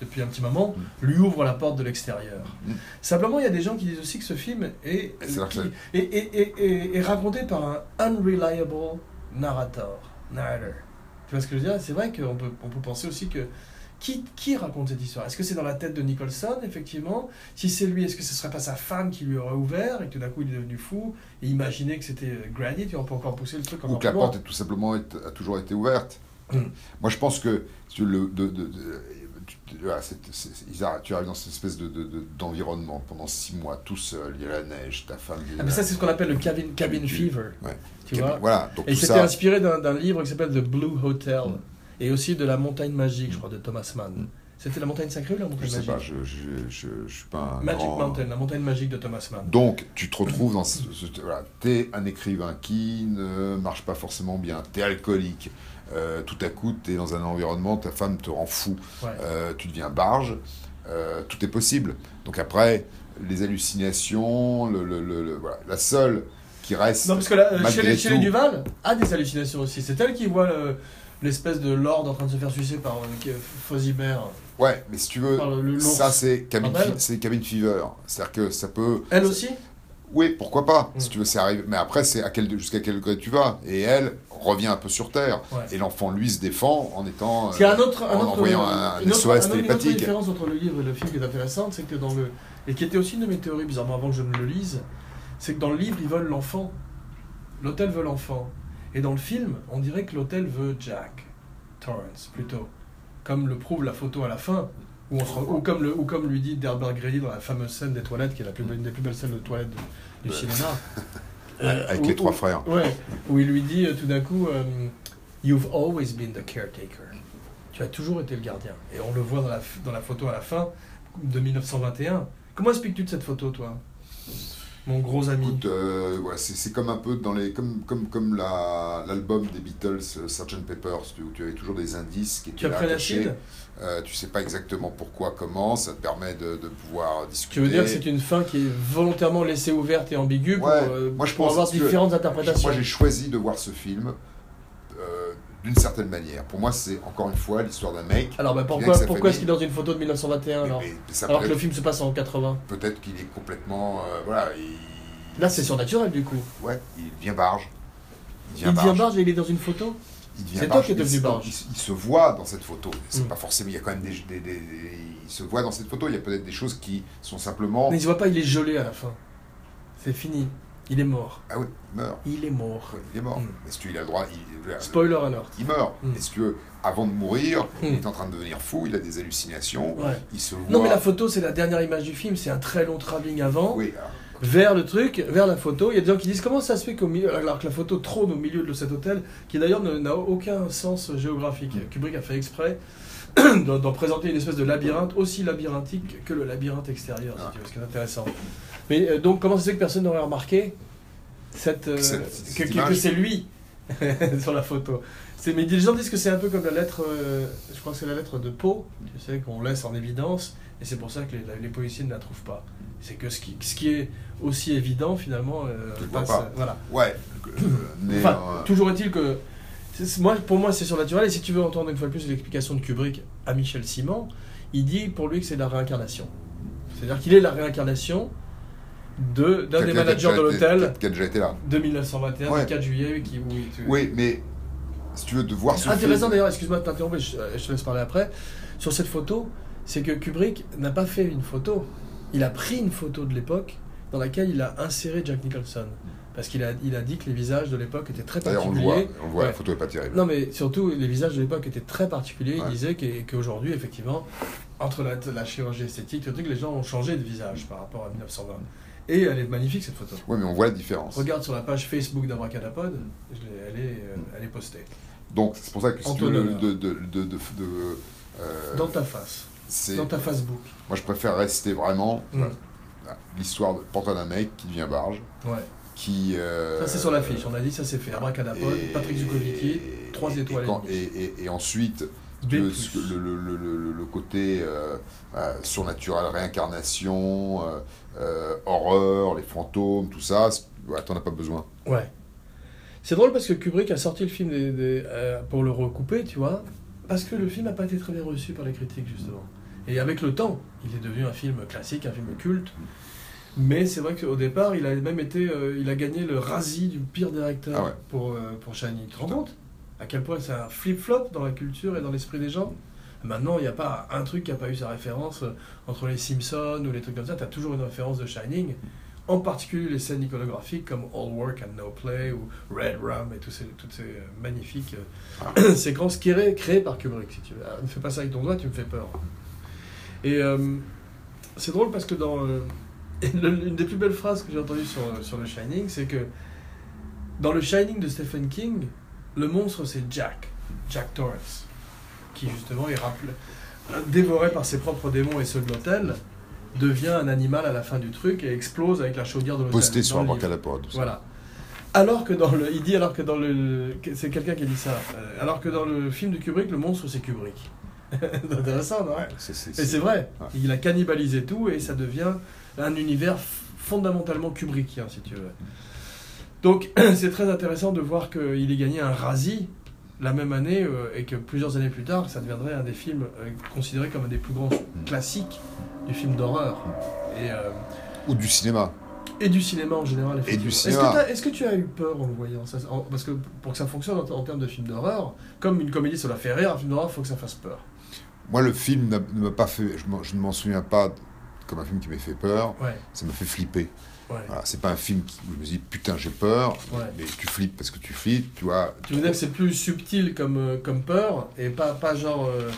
depuis un petit moment, lui ouvre la porte de l'extérieur. Mm. Simplement, il y a des gens qui disent aussi que ce film est, qui- est raconté par un unreliable narrator. narrator. Tu vois ce que je veux dire? C'est vrai qu'on peut, on peut penser aussi que. Qui, qui raconte cette histoire? Est-ce que c'est dans la tête de Nicholson, effectivement? Si c'est lui, est-ce que ce serait pas sa femme qui lui aurait ouvert et que tout d'un coup il est devenu fou et imaginait que c'était euh, Tu vois, on peut encore pousser le truc ou encore que la porte est tout simplement a toujours été ouverte. Mm. Moi, je pense que tu, le, de, de- de- tu- arrives dans cette espèce de, de- de- d'environnement pendant six mois, tout seul, il y a la neige, ta femme. Ah, mais ça, c'est ce qu'on appelle le cabin, cabin fever. ouais. Tu vois? Voilà, donc Et c'était inspiré d'un d'un livre qui s'appelle The Blue Hotel Mm. Et aussi de La Montagne Magique, je crois, de Thomas Mann. Mm. C'était La Montagne Sacrée ou La Je Montagne sais Magique pas, je, je, je, je suis pas un. Magic grand- Mountain, La Montagne Magique de Thomas Mann. Donc, tu te retrouves dans ce. ce- voilà, t'es un écrivain qui ne marche pas forcément bien, t'es alcoolique, euh, tout à coup, t'es dans un environnement, ta femme te rend fou, Ouais. euh, tu deviens barge, euh, tout est possible. Donc après, les hallucinations, le, le- le- le- voilà, la seule qui reste. Non, parce que là, malgré Shelley, Shelley tout- Duval a des hallucinations aussi. C'est elle qui voit le- l'espèce de lord en train de se faire sucer par euh, Bear. Ouais, mais si tu veux, le- le- ça c'est cabin, c'est cabin fever. C'est-à-dire que ça peut. Elle aussi? Oui, pourquoi pas, Mm. si tu veux, c'est arrivé. Mais après, c'est à quel, jusqu'à quel degré tu vas. Et elle revient un peu sur Terre. Ouais. Et l'enfant, lui, se défend en étant. Y a un euh, autre, un en autre, envoyant un, SOS autre- une autre télépathique. différence entre le livre et le film qui est intéressante, c'est que dans le. et qui était aussi une de mes théories, bizarrement, avant que je ne le lise, c'est que dans le livre, ils veulent l'enfant. l'hôtel veut l'enfant. Et dans le film, on dirait que l'hôtel veut Jack Torrance plutôt, comme le prouve la photo à la fin, ou, on se rend- ou comme, le, ou comme lui dit Derber Grady dans la fameuse scène des toilettes, qui est la plus, une des plus belles scènes de toilettes du, Ouais. cinéma. Euh, Avec où- les trois où- frères. Ouais, où il lui dit euh, tout d'un coup euh, You've always been the caretaker. Tu as toujours été le gardien. Et on le voit dans la, dans la photo à la fin de 1921. Comment expliques-tu de cette photo, toi? Mon gros ami. Écoute, euh, ouais, c'est c'est comme un peu dans les comme comme comme la- l'album des Beatles euh, Sgt Pepper's où tu avais toujours des indices qui tu as étaient attachés. Euh, tu sais pas exactement pourquoi, comment, ça te permet de, de pouvoir discuter. Tu veux dire que c'est une fin qui est volontairement laissée ouverte et ambiguë pour, euh, moi, je pour pense avoir que- différentes interprétations Moi j'ai choisi de voir ce film euh, d'une certaine manière. Pour moi c'est encore une fois l'histoire d'un mec. Alors bah, pourquoi, est-ce qu'il est dans une photo de 1921 alors mais- mais ça Alors que le film se passe en 80 Peut-être qu'il est complètement. euh, voilà, il, Là c'est surnaturel du coup. ouais, il devient barge. Il Il devient barge et il est dans une photo C'est toi qui es devenu barge. Il, il se voit dans cette photo. C'est Mm. pas forcément. Il y a quand même des, des- des- des- Il se voit dans cette photo. Il y a peut-être des choses qui sont simplement. Mais il se voit pas, il est gelé à la fin. C'est fini. Il est mort. Ah oui, il meurt. Il est mort. Il est mort. Mm. Est-ce qu'il a le droit il, Spoiler alert. il meurt. Mm. Est-ce que avant de mourir, il Mm. est en train de devenir fou Il a des hallucinations. Ouais. Il se voit. Non mais la photo c'est la dernière image du film, c'est un très long travelling avant, Oui. alors, vers le truc, vers la photo. Il y a des gens qui disent comment ça se fait qu'au milieu, alors que la photo trône au milieu de cet hôtel, qui d'ailleurs n'a aucun sens géographique. Kubrick a fait exprès d'en présenter une espèce de labyrinthe aussi labyrinthique que le labyrinthe extérieur, si Ah. tu veux, ce qui est intéressant. Mais euh, donc comment ça se fait que personne n'aurait remarqué cette, euh, Cette- que, c'est lui sur la photo? Mais les gens disent que c'est un peu comme la lettre, euh, je crois que c'est la lettre de Poe, tu sais, qu'on laisse en évidence, et c'est pour ça que les, les policiers ne la trouvent pas. C'est que ce qui, ce qui est aussi évident, finalement, euh, Tu vois passe- pas. Voilà. Ouais. mais, Enfin, euh, toujours est-il que, moi, pour moi, c'est surnaturel, et si tu veux entendre une fois de plus l'explication de Kubrick à Michel Simon, il dit pour lui que c'est la réincarnation. C'est-à-dire qu'il est la réincarnation de, d'un des managers de l'hôtel Qui a déjà été là. de 1921, Ouais. du 4 juillet, qui, oui, mais si tu veux de voir ce Intéressant film- d'ailleurs, excuse-moi de t'interrompre, je, euh, je te laisse parler après. Sur cette photo, c'est que Kubrick n'a pas fait une photo. Il a pris une photo de l'époque dans laquelle il a inséré Jack Nicholson. Parce qu'il a, il a dit que les visages de l'époque étaient très D'ailleurs, on le voit, particuliers. on le voit la Ouais. photo est pas terrible. Non, mais surtout, les visages de l'époque étaient très particuliers. Il disait qu'e- qu'aujourd'hui, effectivement, entre la, la chirurgie esthétique, le truc, les gens ont changé de visage par rapport à 1920. Et elle est magnifique, cette photo. Oui, mais on voit la différence. Regarde sur la page Facebook d'Abracadapod, elle, est, euh, elle est postée. Donc, c'est pour ça que si tu veux, de, de, de, de, euh, Dans ta face, dans ta Facebook. Moi, je préfère rester vraiment Mm. l'histoire de portrait d'un mec qui devient barge, Ouais. qui... euh, Ça, c'est sur l'affiche. On a dit, ça c'est fait. Abracadapod, Patrick Zukovicki, 3 et- étoiles Et, ensuite. Le, le, le, le, le- le côté euh, euh, surnaturel, réincarnation, euh, euh, horreur, les fantômes, tout ça, ouais, t'en as pas besoin. Ouais. C'est drôle parce que Kubrick a sorti le film des- des- pour le recouper, tu vois, parce que le film n'a pas été très bien reçu par les critiques, justement. Et avec le temps, il est devenu un film classique, un film culte. Mais c'est vrai qu'au départ, il a même été, euh, il a gagné le Razzie du pire directeur Ah ouais. pour, euh, pour. Tu te rends compte? À quel point c'est un flip-flop dans la culture et dans l'esprit des gens Maintenant, il n'y a pas un truc qui n'a pas eu sa référence euh, entre les Simpsons ou les trucs comme ça. Tu as toujours une référence de Shining. En particulier les scènes iconographiques comme All Work and No Play ou Red Rum et ces- toutes ces euh, magnifiques euh, séquences créées, créées par Kubrick. Si tu veux. Ah, ne fais pas ça avec ton doigt, tu me fais peur. Et c'est drôle parce que dans une des plus belles phrases que j'ai entendues sur, sur le Shining, c'est que dans le Shining de Stephen King, le monstre c'est Jack, Jack Torrance, qui justement est rappelé, dévoré par ses propres démons et ceux de l'hôtel, devient un animal à la fin du truc et explose avec la chaudière de l'hôtel. Posté sur. Barcalapod. Voilà. Alors que dans le, il dit alors que dans le, c'est quelqu'un qui a dit ça. euh, Alors que dans le film de Kubrick, le monstre c'est Kubrick. C'est intéressant, non? Ouais, Et c'est vrai. Ouais. Il a cannibalisé tout et ça devient un univers fondamentalement Kubrickien, si tu veux. Donc c'est très intéressant de voir qu'il ait gagné un Razzie la même année euh, et que plusieurs années plus tard, ça deviendrait un des films euh, considérés comme un des plus grands classiques du film d'horreur. Et, euh, Ou du cinéma. et du cinéma en général. du Est-ce que, tu as eu peur en le voyant ça, en- Parce que pour que ça fonctionne en, en termes de film d'horreur, comme une comédie ça doit faire rire, un film d'horreur, il faut que ça fasse peur. Moi, le film ne m'a pas fait. Je, ne m'en souviens pas comme un film qui m'a fait peur, Ouais, ça m'a fait flipper. Ouais. Voilà, c'est pas un film qui, où je me dis putain j'ai peur, Ouais. mais tu flippes parce que tu flippes, tu vois, Tu veux dire que c'est plus subtil comme, euh, comme peur et pas, pas genre euh,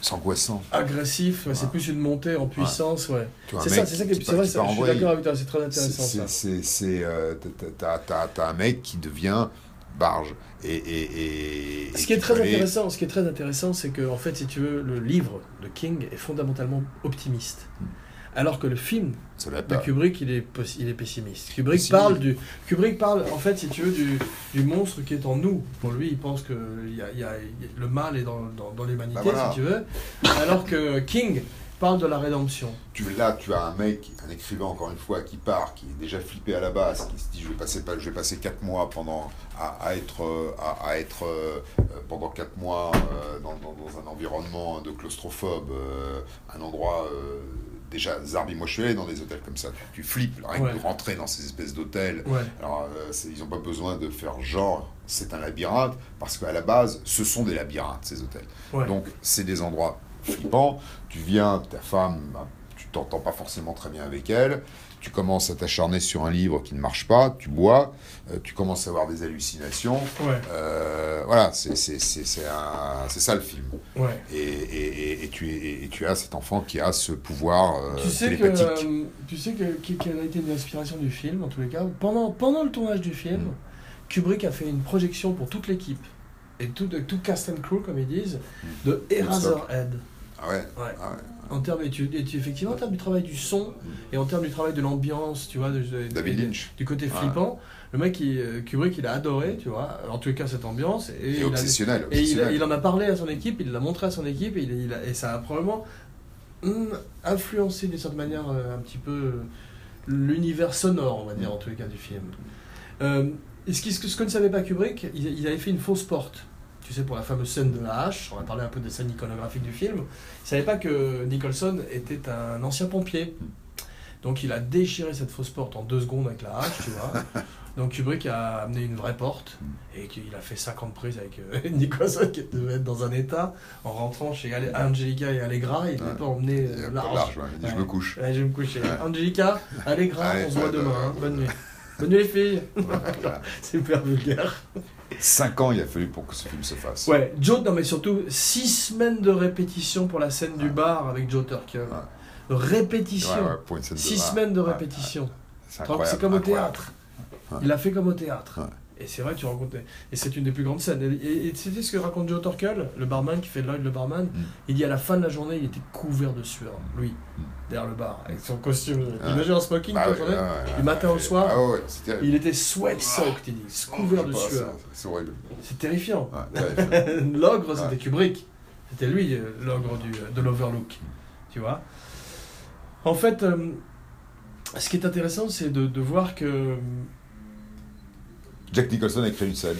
c'est angoissant. agressif, ouais, c'est plus une montée en puissance, ouais. C'est ça, c'est ça qui est vrai, je suis d'accord avec toi, c'est très intéressant c'est- euh, t'as- un mec qui devient barge. Et, et, et, Ce qui est très intéressant, ce qui est très intéressant, c'est que en fait, si tu veux, le livre de King est fondamentalement optimiste, Hmm. Alors que le film de pas. Kubrick, il est, il est pessimiste. Kubrick Pessimiste. parle du, Kubrick parle, en fait, si tu veux, du, du monstre qui est en nous. Pour lui, il pense que y a, y le mal est dans, dans, dans l'humanité, Bah voilà. si tu veux, alors que King parle de la rédemption. Tu, là, tu as un mec, un écrivain encore une fois, qui part, qui est déjà flippé à la base, qui se dit je vais passer, pas- je vais passer quatre mois pendant à, à être, euh, à, à être euh, euh, pendant quatre mois euh, dans, dans- dans un environnement de claustrophobe, euh, un endroit euh, déjà Zarbi, moi je suis allé dans des hôtels comme ça, tu, tu flippes rien Ouais. que de rentrer dans ces espèces d'hôtels. Ouais, Alors euh, ils n'ont pas besoin de faire genre c'est un labyrinthe parce qu'à la base ce sont des labyrinthes ces hôtels. ouais. Donc, c'est des endroits flippants. Tu viens, ta femme, tu t'entends pas forcément très bien avec elle. Tu commences à t'acharner sur un livre qui ne marche pas. Tu bois. euh, tu commences à avoir des hallucinations. ouais, Euh, voilà, c'est ça le film. ouais. Et, et- et- et tu, et, et tu as cet enfant qui a ce pouvoir euh, tu sais que, télépathique. euh, tu sais que, que- quelle a été l'inspiration du film, en tous les cas Pendant, pendant le tournage du film, Mm. Kubrick a fait une projection pour toute l'équipe, et tout, tout cast and crew, comme ils disent, Mm. de Eraserhead. Ah ouais, Ouais. ah ouais. En termes, et tu, et tu- effectivement, en termes du travail du son, et en termes du travail de l'ambiance, tu vois, de- de- David de- Lynch. du côté flippant, le mec, il, euh, Kubrick, il a adoré, tu vois, en les cas, cette ambiance, et, Et il a- obsessionnel. et il, en a parlé à son équipe, il l'a montré à son équipe, et, il, il a- et ça a probablement hum, influencé d'une certaine manière euh, un petit peu euh, l'univers sonore, on va dire, en les cas du film. Euh, et ce, que, ce que ne savait pas Kubrick, il, il avait fait une fausse porte. Tu sais, pour la fameuse scène de la hache, on a parlé un peu des scènes iconographiques du film. Il savait pas que Nicholson était un ancien pompier. Donc il a déchiré cette fausse porte en deux secondes avec la hache, tu vois. Donc Kubrick a amené une vraie porte et qu'il a fait 50 prises avec euh, Nicholson qui devait être dans un état. En rentrant chez Ale- Angelica et Allegra, il ne Ouais. pas emmené euh, large. large, ouais. Il dit, je me couche. Je vais me coucher. Angelica, Allegra, on se voit demain. hein. Bonne nuit. Bonne nuit les filles. Super vulgaire. Cinq ans il a fallu pour que ce film se fasse. Ouais, Joe, non mais surtout, six semaines de répétition pour la scène du bar avec Joe Turkel. Ouais. Répétition. Ouais, de Six semaines de répétition. C'est incroyable. Comme au théâtre. Il a fait comme au théâtre. Et c'est vrai que tu rencontres. Et c'est une des plus grandes scènes. Et, c'était ce que raconte Joe Torkel, le barman qui fait Lloyd le barman? Mm. Il dit à la fin de la journée, il était couvert de sueur, lui, Mm. derrière le bar, avec son costume. Ouais. Imagine un smoking ouais, du matin au soir. Ah ouais. Il était sweat soaked, il dit, Oh, couvert de pas, sueur. c'est- horrible. C'est terrifiant. L'ogre, c'était. Kubrick. C'était lui, euh, l'ogre du- de l'Overlook. Tu vois En fait, euh, ce qui est intéressant, c'est de, de voir que. Jack Nicholson a créé une scène.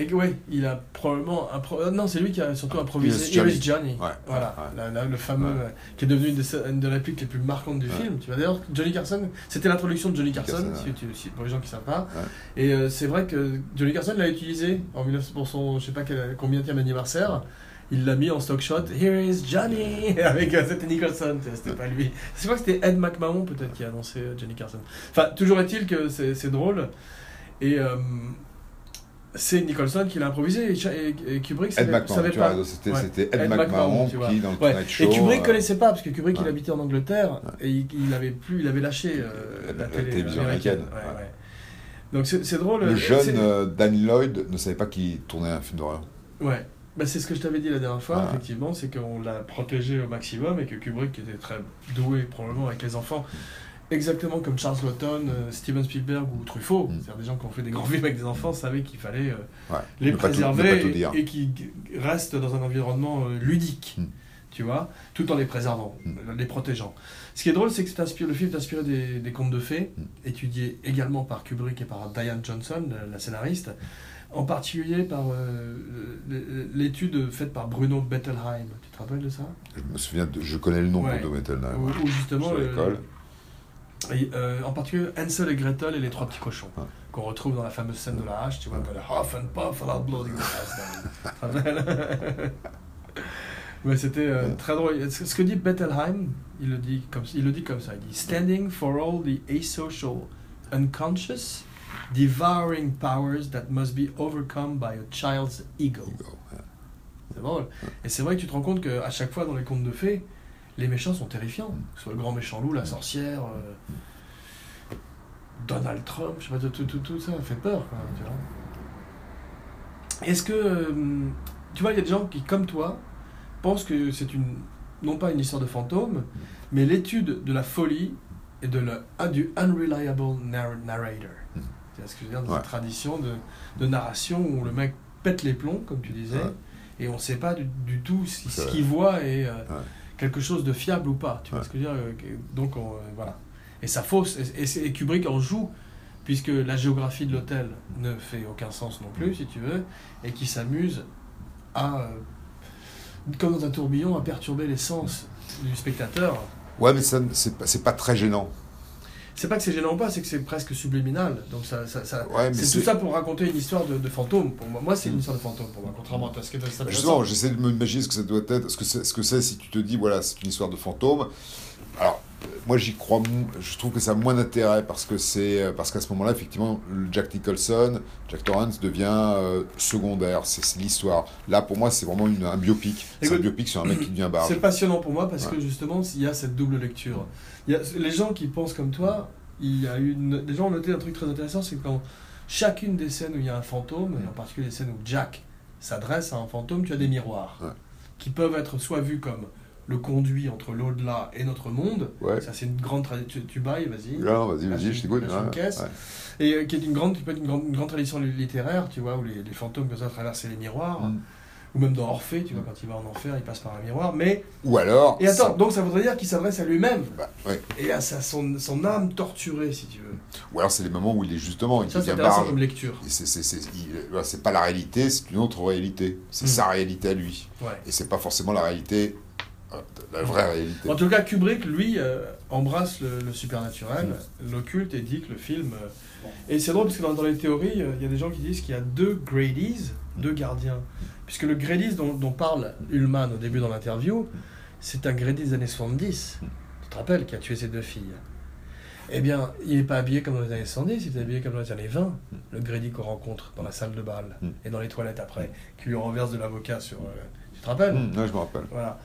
Et ouais, il a probablement. impro- euh, Non, c'est lui qui a surtout improvisé Here's Johnny. Ouais, Voilà, ouais. la- la- le fameux. Ouais. euh, qui est devenu une des, une des répliques les plus marquantes du film. Tu vois, d'ailleurs, Johnny Carson, c'était l'introduction de Johnny Carson, Carson, si pour les gens qui ne savent pas. Et euh, c'est vrai que Johnny Carson l'a utilisé en 1900 pour son, je sais pas quel, combien de anniversaire. Il l'a mis en stock shot. Here is Johnny avec euh, c'était Nicholson, c'était pas lui. Je crois que c'était Ed McMahon peut-être qui a annoncé Johnny Carson. Enfin, toujours est-il que c'est c'est drôle. Et euh, c'est Nicholson qui l'a improvisé et, et- Kubrick Ed McMahon, savait tu pas. vois, c'était Ouais. Ed, Ed McMahon, qui, dans le Ouais. Tonight Show... Et Kubrick euh, connaissait pas parce que Kubrick il habitait en Angleterre et il, il avait plus, il avait lâché euh, La- la, la télé télévision américaine. Donc c'est drôle. Le euh, jeune euh, Danny Lloyd ne savait pas qu'il tournait un film d'horreur. Ouais, bah, c'est ce que je t'avais dit la dernière fois, effectivement, c'est qu'on l'a protégé au maximum et que Kubrick était très doué probablement avec les enfants, exactement comme Charles Lawton, euh, Steven Spielberg ou Truffaut, Mm. c'est-à-dire des gens qui ont fait des grands films avec des enfants savaient qu'il fallait euh, Ouais. les préserver tout et, et qui restent dans un environnement euh, ludique. Mm. Tu vois, tout en les préservant, Mm. les protégeant. Ce qui est drôle, c'est que inspiré- le film est inspiré des, des contes de fées, étudiés également par Kubrick et par Diane Johnson, la- scénariste, en particulier par euh, l'étude faite par Bruno Bettelheim. Tu te rappelles de ça? Je me souviens, de, je connais le nom Ouais. pour Metal Où, où justement, Sur le- l'école. Et, euh, en particulier Hansel et Gretel et les trois petits cochons, Ouais. qu'on retrouve dans la fameuse scène de la hache, tu vois, le huff and puff and bloody Ouais, c'était euh, très drôle. Ce ce que dit Bettelheim, il le dit comme, il le dit comme ça. Il dit Standing for all the asocial, unconscious, devouring powers that must be overcome by a child's ego. C'est drôle. Et c'est vrai que tu te rends compte qu'à chaque fois dans les contes de fées, les méchants sont terrifiants. Que ce soit le grand méchant loup, la sorcière, euh, Donald Trump, je sais pas, tout, tout, tout, tout ça fait peur. Est-ce que. euh, tu vois, il y a des gens qui, comme toi, pensent que c'est une. Non pas une histoire de fantôme, mais l'étude de la folie et de du unreliable narr- narrator. Mm. C'est ce que je veux dire, Ouais. cette tradition de, de narration où le mec pète les plombs, comme tu disais, Ouais. et on ne sait pas du, du tout si ce qu'il voit est euh, Ouais. Quelque chose de fiable ou pas. Tu vois ce que je veux dire euh, Donc, on, euh, voilà. Et ça fausse. Et, Kubrick en joue, puisque la géographie de l'hôtel ne fait aucun sens non plus, si tu veux, et qui s'amuse à, euh, comme dans un tourbillon, à perturber les sens du spectateur. Ouais, mais c'est pas, c'est pas très gênant. C'est pas que c'est gênant ou pas, c'est que c'est presque subliminal. Donc ça, ça, ça- Ouais, mais c'est tout ça pour raconter une histoire de, de fantôme. Pour moi, moi c'est une histoire de fantôme pour moi, contrairement à toi. Ce que ça Justement, j'essaie de m'imaginer ce que ça doit être, ce que c'est, ce que c'est si tu te dis, voilà, c'est une histoire de fantôme. Alors, moi, j'y crois, je trouve que ça a moins d'intérêt parce que c'est, euh, parce qu'à ce moment-là, effectivement, Jack Nicholson, Jack Torrance devient euh, secondaire. C'est, l'histoire. Là, pour moi, c'est vraiment une- un biopic. C'est un biopic sur un mec qui devient barbe. C'est passionnant pour moi parce Ouais. que justement, il y a cette double lecture. Y a, les gens qui pensent comme toi, il y a une, les gens ont noté un truc très intéressant, c'est que quand chacune des scènes où il y a un fantôme, et en particulier les scènes où Jack s'adresse à un fantôme, tu as des miroirs Ouais. qui peuvent être soit vus comme le conduit entre l'au-delà et notre monde. Ouais. Ça, c'est une grande tradition. Tu, tu bailles, vas-y. Vas-y, vas-y, je t'écoute. Et euh, qui est une grande, qui peut être une grande, une grande tradition li- littéraire, tu vois, où les, les fantômes peuvent traverser les miroirs. Mm. Ou même dans Orphée, tu vois, quand il va en enfer, il passe par un miroir. Mais Ou alors. et attends, ça- donc ça voudrait dire qu'il s'adresse à lui-même bah, ouais. et à sa, son, son âme torturée, si tu veux. Ou alors, c'est les moments où il est justement, il Ça, c'est intéressant comme lecture. Et c'est, pas la réalité, c'est une autre réalité. C'est Mm. sa réalité à lui. Ouais. Et c'est pas forcément la réalité, euh, la vraie réalité. En tout cas, Kubrick, lui, euh, embrasse le, le supernaturel, l'occulte, et dit que le film. euh, Et c'est drôle parce que dans, dans les théories, euh, il y a des gens qui disent qu'il y a deux Grady's, deux gardiens. Puisque le Grady's dont, dont parle Ullman au début dans l'interview, c'est un Grady's des années 70. Tu te rappelles, qui a tué ses deux filles. Eh bien, il n'est pas habillé comme dans les années 70, il est habillé comme dans les années 20. Le Grady qu'on rencontre dans la salle de bal Mm. et dans les toilettes après, qui lui renverse de l'avocat sur. euh, tu te rappelles Hum, ouais, je me rappelle. voilà.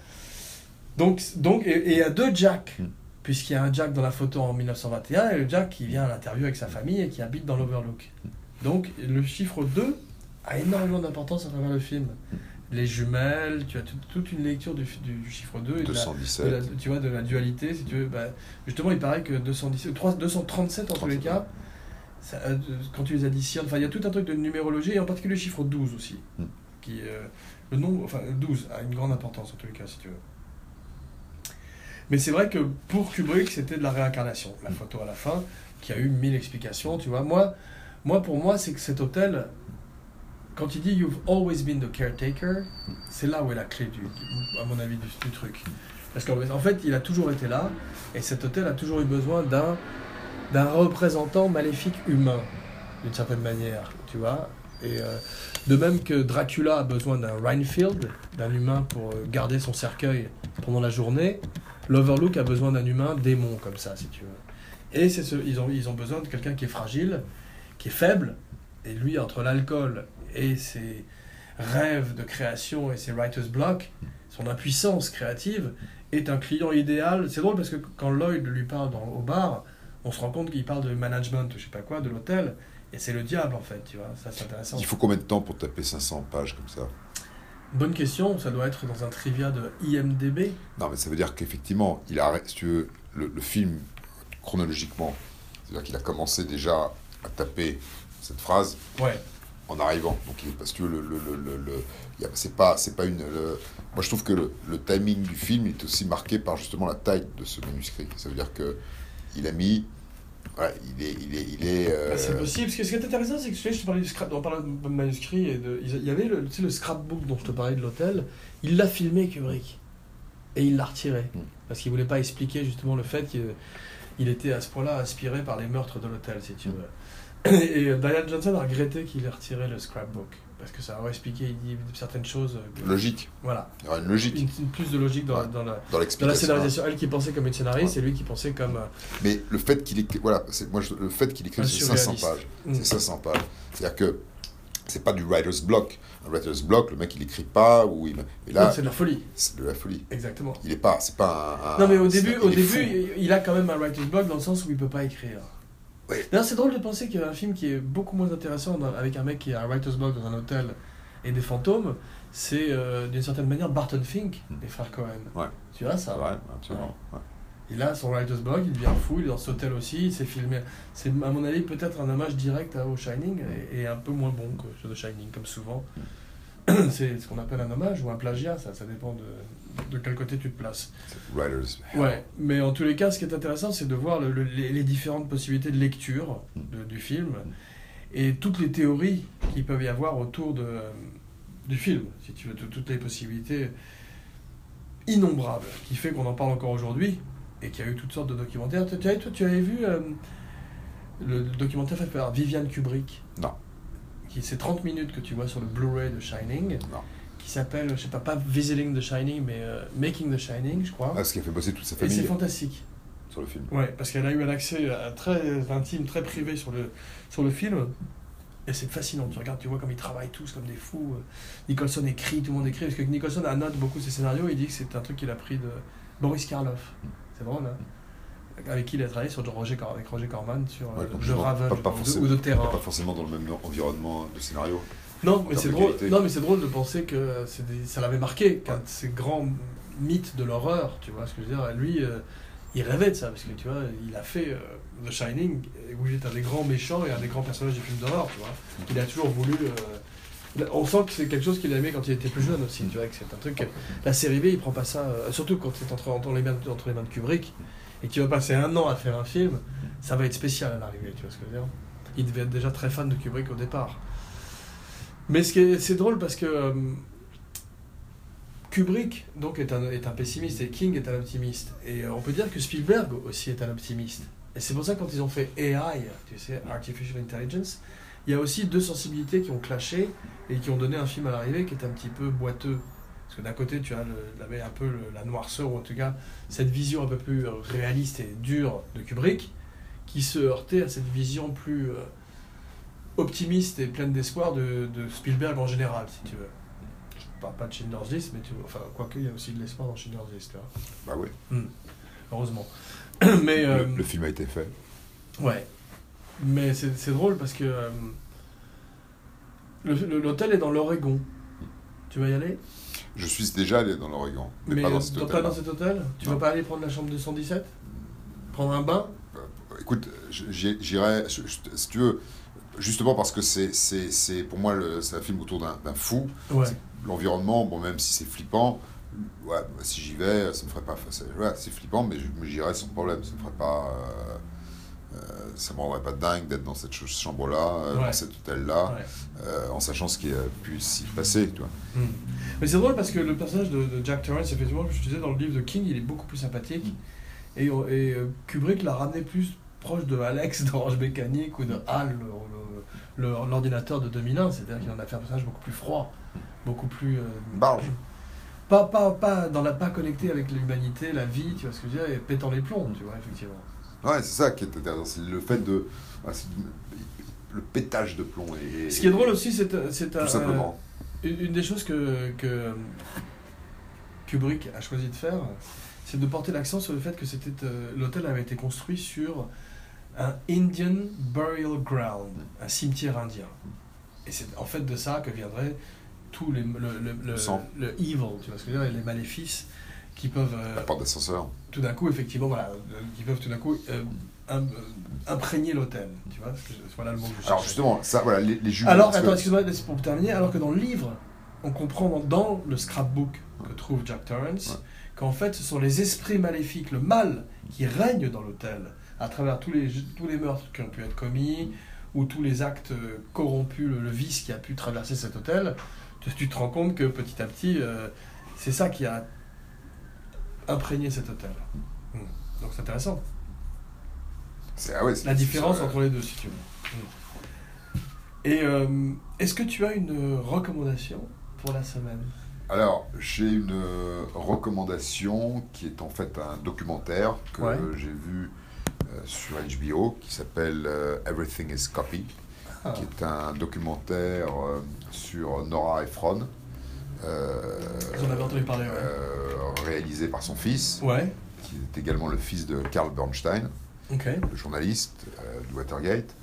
Donc, donc et il y a deux Jack, Mm. puisqu'il y a un Jack dans la photo en 1921 et le Jack qui vient à l'interview avec sa famille et qui habite dans l'Overlook. Donc le chiffre 2 a énormément d'importance à travers le film. Les jumelles, tu as tout- toute une lecture du, du- chiffre 2 et de la, 217. de la- tu vois, de la dualité, si tu veux. Bah, justement, il paraît que 217, 3 237 en tous les 37, cas, ça, euh, quand tu les additionnes, il y a tout un truc de numérologie, et en particulier le chiffre 12 aussi. Mm. Qui, euh, le nombre, enfin, 12 a une grande importance en tous les cas, si tu veux. Mais c'est vrai que pour Kubrick, c'était de la réincarnation. La photo à la fin, qui a eu mille explications, tu vois. Moi, moi pour moi, c'est que cet hôtel, quand il dit You've always been the caretaker, c'est là où est la clé, du, à mon avis, du, truc. Parce qu'en en fait, il a toujours été là, et cet hôtel a toujours eu besoin d'un d'un représentant maléfique humain, d'une certaine manière, tu vois. Et euh, de même que Dracula a besoin d'un Reinfield, d'un humain pour euh, garder son cercueil pendant la journée, l'Overlook a besoin d'un humain démon comme ça, si tu veux. Et c'est ce, ils, ont, ils ont besoin de quelqu'un qui est fragile, qui est faible, et lui, entre l'alcool et ses rêves de création et ses writer's block, son impuissance créative, est un client idéal. C'est drôle parce que quand Lloyd lui parle dans, au bar, on se rend compte qu'il parle de management, je sais pas quoi, de l'hôtel, et c'est le diable en fait, tu vois. Ça, c'est intéressant. Il faut combien de temps pour taper 500 pages comme ça? Bonne question, ça doit être dans un trivia de IMDB. Non, mais ça veut dire qu'effectivement, il a, si tu veux, le, le film, chronologiquement, c'est-à-dire qu'il a commencé déjà à taper cette phrase Ouais. En arrivant. Donc, parce que le, le, le, le, c'est pas, c'est pas une. le- moi, je trouve que le, le timing du film est aussi marqué par justement la taille de ce manuscrit. Ça veut dire que il a mis, voilà, il est, il est, il est. euh, Bah, c'est possible. Parce que ce qui est intéressant, c'est que tu sais, je te parlais du scrap, on parlait de manuscrit et de, il y avait le, tu sais, le scrapbook dont je te parlais de l'hôtel. Il l'a filmé Kubrick et il l'a retiré Mm. parce qu'il voulait pas expliquer justement le fait qu'il était à ce point-là inspiré par les meurtres de l'hôtel, si tu veux. Et euh, Diane Johnson a regretté qu'il ait retiré le scrapbook parce que ça aurait expliqué il dit certaines choses. euh, que- Logique. Voilà. Il y aura une logique Une, une plus de logique dans, Ouais. dans la, dans dans la scénarisation. Elle qui pensait comme une scénariste et lui qui pensait comme. euh, Mais le fait qu'il écrit, voilà, c'est moi je- le fait qu'il écrive Un ces 500 surréaliste. pages, Mm. c'est 500 pages. C'est-à-dire que c'est pas du writer's block. Un writer's block, le mec il écrit pas ou il. Et non, là, c'est de la folie. c'est de la folie. Exactement. Il est pas, c'est pas un. un- Non mais au c'est- début, il au début, fou. il a quand même un writer's block dans le sens où il peut pas écrire. Ouais. D'ailleurs, c'est drôle de penser qu'il y a un film qui est beaucoup moins intéressant dans- avec un mec qui a un writer's block dans un hôtel et des fantômes. C'est euh, d'une certaine manière Barton Fink, Mm. les frères Cohen. Ouais. Tu vois ça? Vrai, absolument. ouais. Il a son writer's block, il devient fou, il est dans cet hôtel aussi, il s'est filmé. C'est à mon avis peut-être un hommage direct à- au Shining et, et un peu moins bon que The Shining, comme souvent. C'est ce qu'on appelle un hommage ou un plagiat, ça, ça dépend de, de quel côté tu te places. Writer's. Ouais, mais en tous les cas, ce qui est intéressant, c'est de voir le- le- les, différentes possibilités de lecture de- du film et toutes les théories qu'il peuvent y avoir autour de, du film, si tu veux, tout- toutes les possibilités innombrables qui fait qu'on en parle encore aujourd'hui et qu'il y a eu toutes sortes de documentaires. Tu, toi, tu avais vu euh, le, le documentaire fait par Viviane Kubrick? Non. qui C'est 30 minutes que tu vois sur le Blu-ray de Shining, Non. Qui s'appelle, je sais pas, pas Visiting the Shining, mais euh, Making the Shining, je crois. Ah, ce qui a fait bosser toute sa et c'est famille fantastique. sur le film. Ouais, parce qu'elle a eu un accès euh, très intime, très privé sur le, sur le film. Et c'est fascinant. Tu regardes, tu vois comme ils travaillent tous comme des fous. Nicholson écrit, tout le monde écrit. Parce que Nicholson annote beaucoup ses scénarios. Il dit que c'est un truc qu'il a pris de Boris Karloff. C'est drôle, hein Avec qui il a travaillé sur Roger, avec Roger Corman sur euh, Ouais, pas- pas crois, ou de- Terror. Pas forcément dans le même environnement de scénario. Non, mais c'est drôle. Non, mais c'est drôle de penser que c'est des- ça l'avait marqué, Ouais. ces grands mythes de l'horreur, tu vois ce que je veux dire. Lui, euh, il rêvait de ça parce que tu vois, il a fait euh, The Shining, où il est un des grands méchants et un des grands personnages du film d'horreur, tu vois. Il a toujours voulu. euh, on sent que c'est quelque chose qu'il aimait quand il était plus jeune aussi, tu vois, que c'est un truc. La série B, il prend pas ça, surtout quand c'est entre, entre, les mains, entre les mains de Kubrick et qu'il va passer un an à faire un film, ça va être spécial à l'arrivée, tu vois ce que je veux dire. Il devait être déjà très fan de Kubrick au départ. Mais ce c'est drôle parce que euh, Kubrick donc est un, est un pessimiste et King est un optimiste. Et euh, on peut dire que Spielberg aussi est un optimiste. Et c'est pour ça que quand ils ont fait AI, tu sais, Artificial Intelligence, il y a aussi deux sensibilités qui ont clashé et qui ont donné un film à l'arrivée qui est un petit peu boiteux. Parce que d'un côté, tu as un peu la noirceur, ou en tout cas cette vision un peu plus euh, réaliste et dure de Kubrick, qui se heurtait à cette vision plus optimiste et pleine d'espoir de, de Spielberg en général, si tu veux. Je parle pas de Schindler's List, mais tu vois, enfin, quoique il y a aussi de l'espoir dans Schindler's List, tu vois. Bah oui. heureusement. mais, euh, Le, le film a été fait. ouais. Mais c'est drôle parce que euh, l'hôtel est dans l'Oregon. Tu vas y aller? Je suis déjà allé dans l'Oregon, mais, Mais pas dans euh, pas dans cet hôtel? Tu Non. vas pas aller prendre la chambre 217 Prendre un bain? Écoute, j'y- j'irai, si tu veux, justement parce que c'est, pour moi, le- c'est un film autour d'un, fou. Ouais. L'environnement, bon, même si c'est flippant, ouais, bah, si j'y vais, ça me ferait pas. ouais, c'est flippant, mais j'irai sans problème. Ça me ferait pas. euh, euh, ça me rendrait pas dingue d'être dans cette ch- chambre-là, euh, Ouais. dans cet hôtel-là, euh, en sachant ce qui a pu s'y passer, tu vois. Hmm. Mais c'est drôle parce que le personnage de, de Jack Torrance, effectivement, je te disais, dans le livre de King, il est beaucoup plus sympathique. Mm. Et, et Kubrick l'a ramené plus proche de Alex d'Orange Mécanique ou de Hal, le- le- le- l'ordinateur de 2001. C'est-à-dire qu'il en a fait un personnage beaucoup plus froid, beaucoup plus. euh, Barge. Pas, pas, pas, dans la, pas connecté avec l'humanité, la vie, tu vois ce que je veux dire, et pétant les plombs, tu vois, effectivement. Ouais, c'est ça qui est intéressant. C'est le fait de. c'est le pétage de plomb. Et, Ce qui est drôle aussi, c'est c'est Tout un- simplement. Une une des choses que, que Kubrick a choisi de faire, c'est de porter l'accent sur le fait que c'était euh, l'hôtel avait été construit sur un Indian Burial Ground, un cimetière indien. Et c'est en fait de ça que viendrait tout les, le, le, le, Le evil, tu vois ce que je veux dire, et les maléfices qui peuvent euh, La porte d'ascenseur. tout d'un coup, effectivement, voilà, euh, qui peuvent tout d'un coup euh, im- imprégner l'hôtel, tu vois, voilà le mot que je Alors justement, ça, voilà, les, les jumeaux. Alors, parce que- attends, excuse-moi, pour terminer, alors que dans le livre, on comprend dans, dans le scrapbook que trouve Jack Torrance Ouais. qu'en fait, ce sont les esprits maléfiques, le mal qui règne dans l'hôtel, à travers tous les, tous les meurtres qui ont pu être commis, ou tous les actes euh, corrompus, le, le vice qui a pu traverser cet hôtel, tu, tu te rends compte que petit à petit, euh, c'est ça qui a imprégné cet hôtel. Hmm. Donc c'est intéressant. ah ouais, La différence entre les deux, si tu veux. Et euh, est-ce que tu as une recommandation pour la semaine? Alors, j'ai une recommandation qui est en fait un documentaire que Ouais. j'ai vu sur HBO qui s'appelle euh, Everything is Copy, Ah. qui est un documentaire euh, sur Nora Ephron. euh, J'en avais entendu parler, ouais. euh, réalisé par son fils, Ouais, qui est également le fils de Carl Bernstein, le journaliste euh, de Watergate.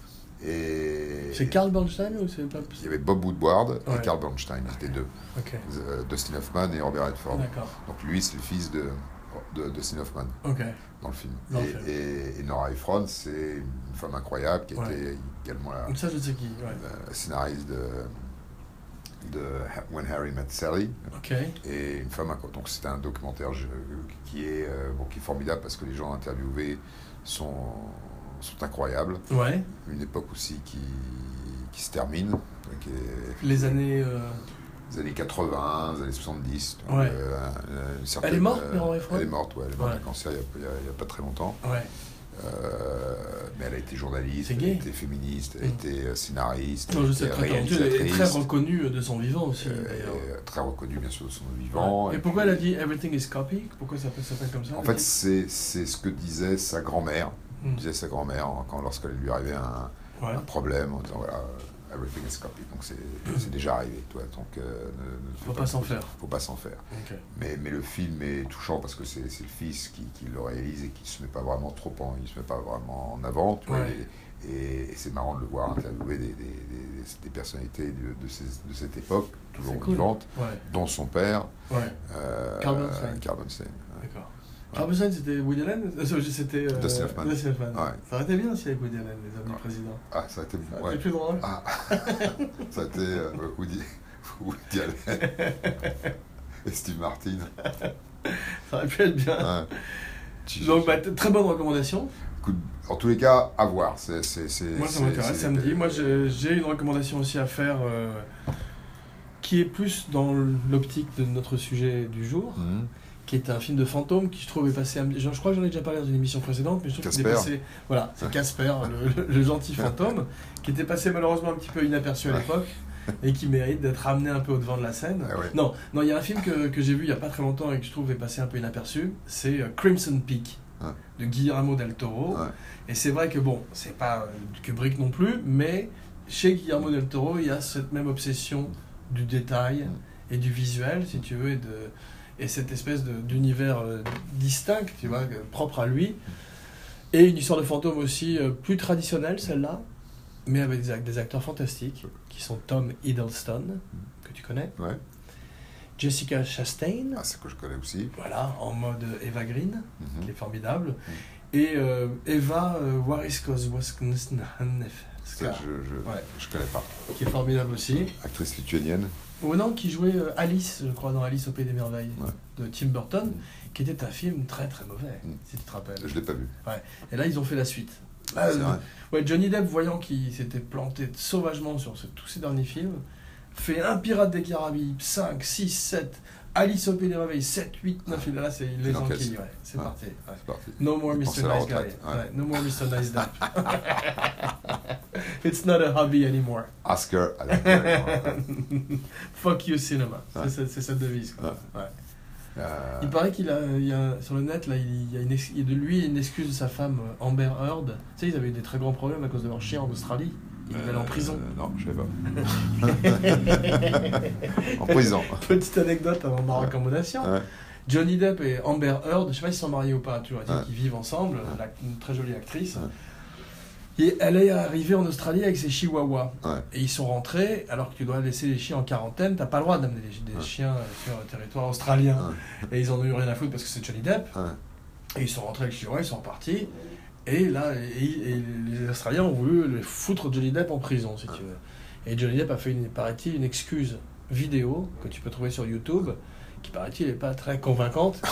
Et C'est Carl Bernstein ou c'est pas il y avait Bob Woodward Ouais. et Carl Bernstein, ils étaient deux, euh, Dustin Hoffman et Robert Redford. Donc lui, c'est le fils de, de Dustin Hoffman dans le film. Dans le et, film. et- et Nora Ephron, c'est une femme incroyable qui Ouais. était également la, donc ça je sais qui, ouais. la scénariste de, de When Harry Met Sally. Et une femme. Donc c'est un documentaire qui est, euh, bon, qui est formidable parce que les gens interviewés sont, sont incroyables. ouais. Une époque aussi qui, qui se termine, donc, Les années... euh, les années 80, les années 70. donc, Ouais. euh, une certaine- Elle est morte, euh, Nora Ephron Elle est morte, ouais, elle est morte Ouais. d'un cancer il n'y a, pas très longtemps. Ouais, Euh, mais elle a été journaliste, elle a été féministe, elle a Mm. été euh, scénariste, non, elle elle est très réalisatrice, reconnue de son vivant aussi, euh, euh, très reconnue bien sûr de son vivant. Ouais. Et pourquoi elle a dit Everything is copy Pourquoi ça s'appelle comme ça En fait, c'est ce que disait sa grand-mère. Hmm. Disait sa grand-mère quand lorsqu'elle lui arrivait un, Ouais. un problème en disant voilà, everything is copy. Donc c'est déjà arrivé, toi. Donc euh, ne, ne Faut pas s'en faire. Faut pas s'en faire. Ok. Mais, mais le film est touchant parce que c'est le fils qui, qui le réalise et qui se met pas vraiment trop en, il se met pas vraiment en avant. Tu vois, Ouais. et et- et c'est marrant de le voir interviewer des, des, des, des personnalités de, de, ces- de cette époque, toujours C'est cool. vivantes, Ouais, dont son père, ouais, euh, Bernstein, ouais. d'accord. Carl Bernstein, c'était Woody Allen Euh, C'était. euh, Dustin Hoffman. Dustin Hoffman. Ouais. Ça aurait été bien si avec Woody Allen, les hommes Ouais. du président. Ah, ça a été, Ça aurait ouais. été plus drôle. Ah, ça a été euh, Woody, Woody Allen et Steve Martin. Ça aurait pu être bien. Donc, bah, très bonne recommandation. Écoute, en tous les cas, à voir. C'est, c'est, c'est, Moi, ça m'intéresse samedi. Moi, j'ai j'ai une recommandation aussi à faire euh, qui est plus dans l'optique de notre sujet du jour, Mhm. Qui est un film de fantôme qui, je trouve, est passé. Je, crois que j'en ai déjà parlé dans une émission précédente, mais je trouve qu'il est passé. Voilà, c'est Casper, le, gentil fantôme, qui était passé malheureusement un petit peu inaperçu à l'époque et qui mérite d'être ramené un peu au devant de la scène. Ah ouais. Non, non, il y a un film que, que j'ai vu il n'y a pas très longtemps et que je trouve est passé un peu inaperçu, c'est euh, Crimson Peak de Guillermo del Toro. Ouais. Et c'est vrai que bon, c'est pas euh, Kubrick non plus, mais chez Guillermo del Toro, il y a cette même obsession du détail et du visuel, si tu veux, et, de, et cette espèce d'univers euh, distinct, tu vois, euh, propre à lui. Et une histoire de fantôme aussi euh, plus traditionnelle, celle-là, mais avec des, act- des acteurs fantastiques, qui sont Tom Hiddleston, que tu connais, Ouais. Jessica Chastain, Ah, c'est que je connais aussi. voilà, en mode Eva Green, Mhm. qui est formidable, et euh, Eva Ça, Wariskowska, je, je, Ouais. je connais pas. qui est formidable aussi. Actrice lituanienne. Ou non, qui jouait euh, Alice, je crois, dans Alice au Pays des Merveilles, Ouais. de Tim Burton, Mm. qui était un film très très mauvais, Mm. si tu te rappelles. Je l'ai pas vu. Et là, ils ont fait la suite. Ah, Euh, vrai. Ouais, Johnny Depp, voyant qu'il s'était planté sauvagement sur ce- tous ses derniers films, fait un Pirate des Caraïbes, 5, 6, 7, Alice au Pays des Merveilles, 7, 8, 9, et là, c'est il les Il enquille, ouais, c'est Ouais. parti. ouais. C'est parti. No more Il Mr. Nice Guy. no more Mr. Nice Depp. It's not a hobby anymore. Oscar à la Fuck you cinema. Ouais. C'est c'est cette devise. quoi. Euh, Il paraît qu'il a, il y a sur le net là, il y a une ex- il y a de lui une excuse de sa femme euh, Amber Heard. Tu sais, ils avaient eu des très grands problèmes à cause de leur chien en Australie. Il aller en prison. euh, non, je sais pas. en prison. Petite anecdote avant ma recommandation. Ouais. Johnny Depp et Amber Heard, je sais pas s'ils sont mariés ou pas, tu vois, Ouais. qui vivent ensemble, une très jolie actrice. Et elle est arrivée en Australie avec ses chihuahuas. Ouais. Et ils sont rentrés, alors que tu dois laisser les chiens en quarantaine, t'as pas le droit d'amener des, Ouais. chiens sur le territoire australien. Ouais. Et ils en ont eu rien à foutre parce que c'est Johnny Depp. Et ils sont rentrés avec les chihuahuas, ils sont repartis. Et là, et, et les Australiens ont voulu le foutre Johnny Depp en prison, si tu veux. Et Johnny Depp a fait, paraît-il, une excuse vidéo que tu peux trouver sur YouTube, qui paraît-il n'est pas très convaincante.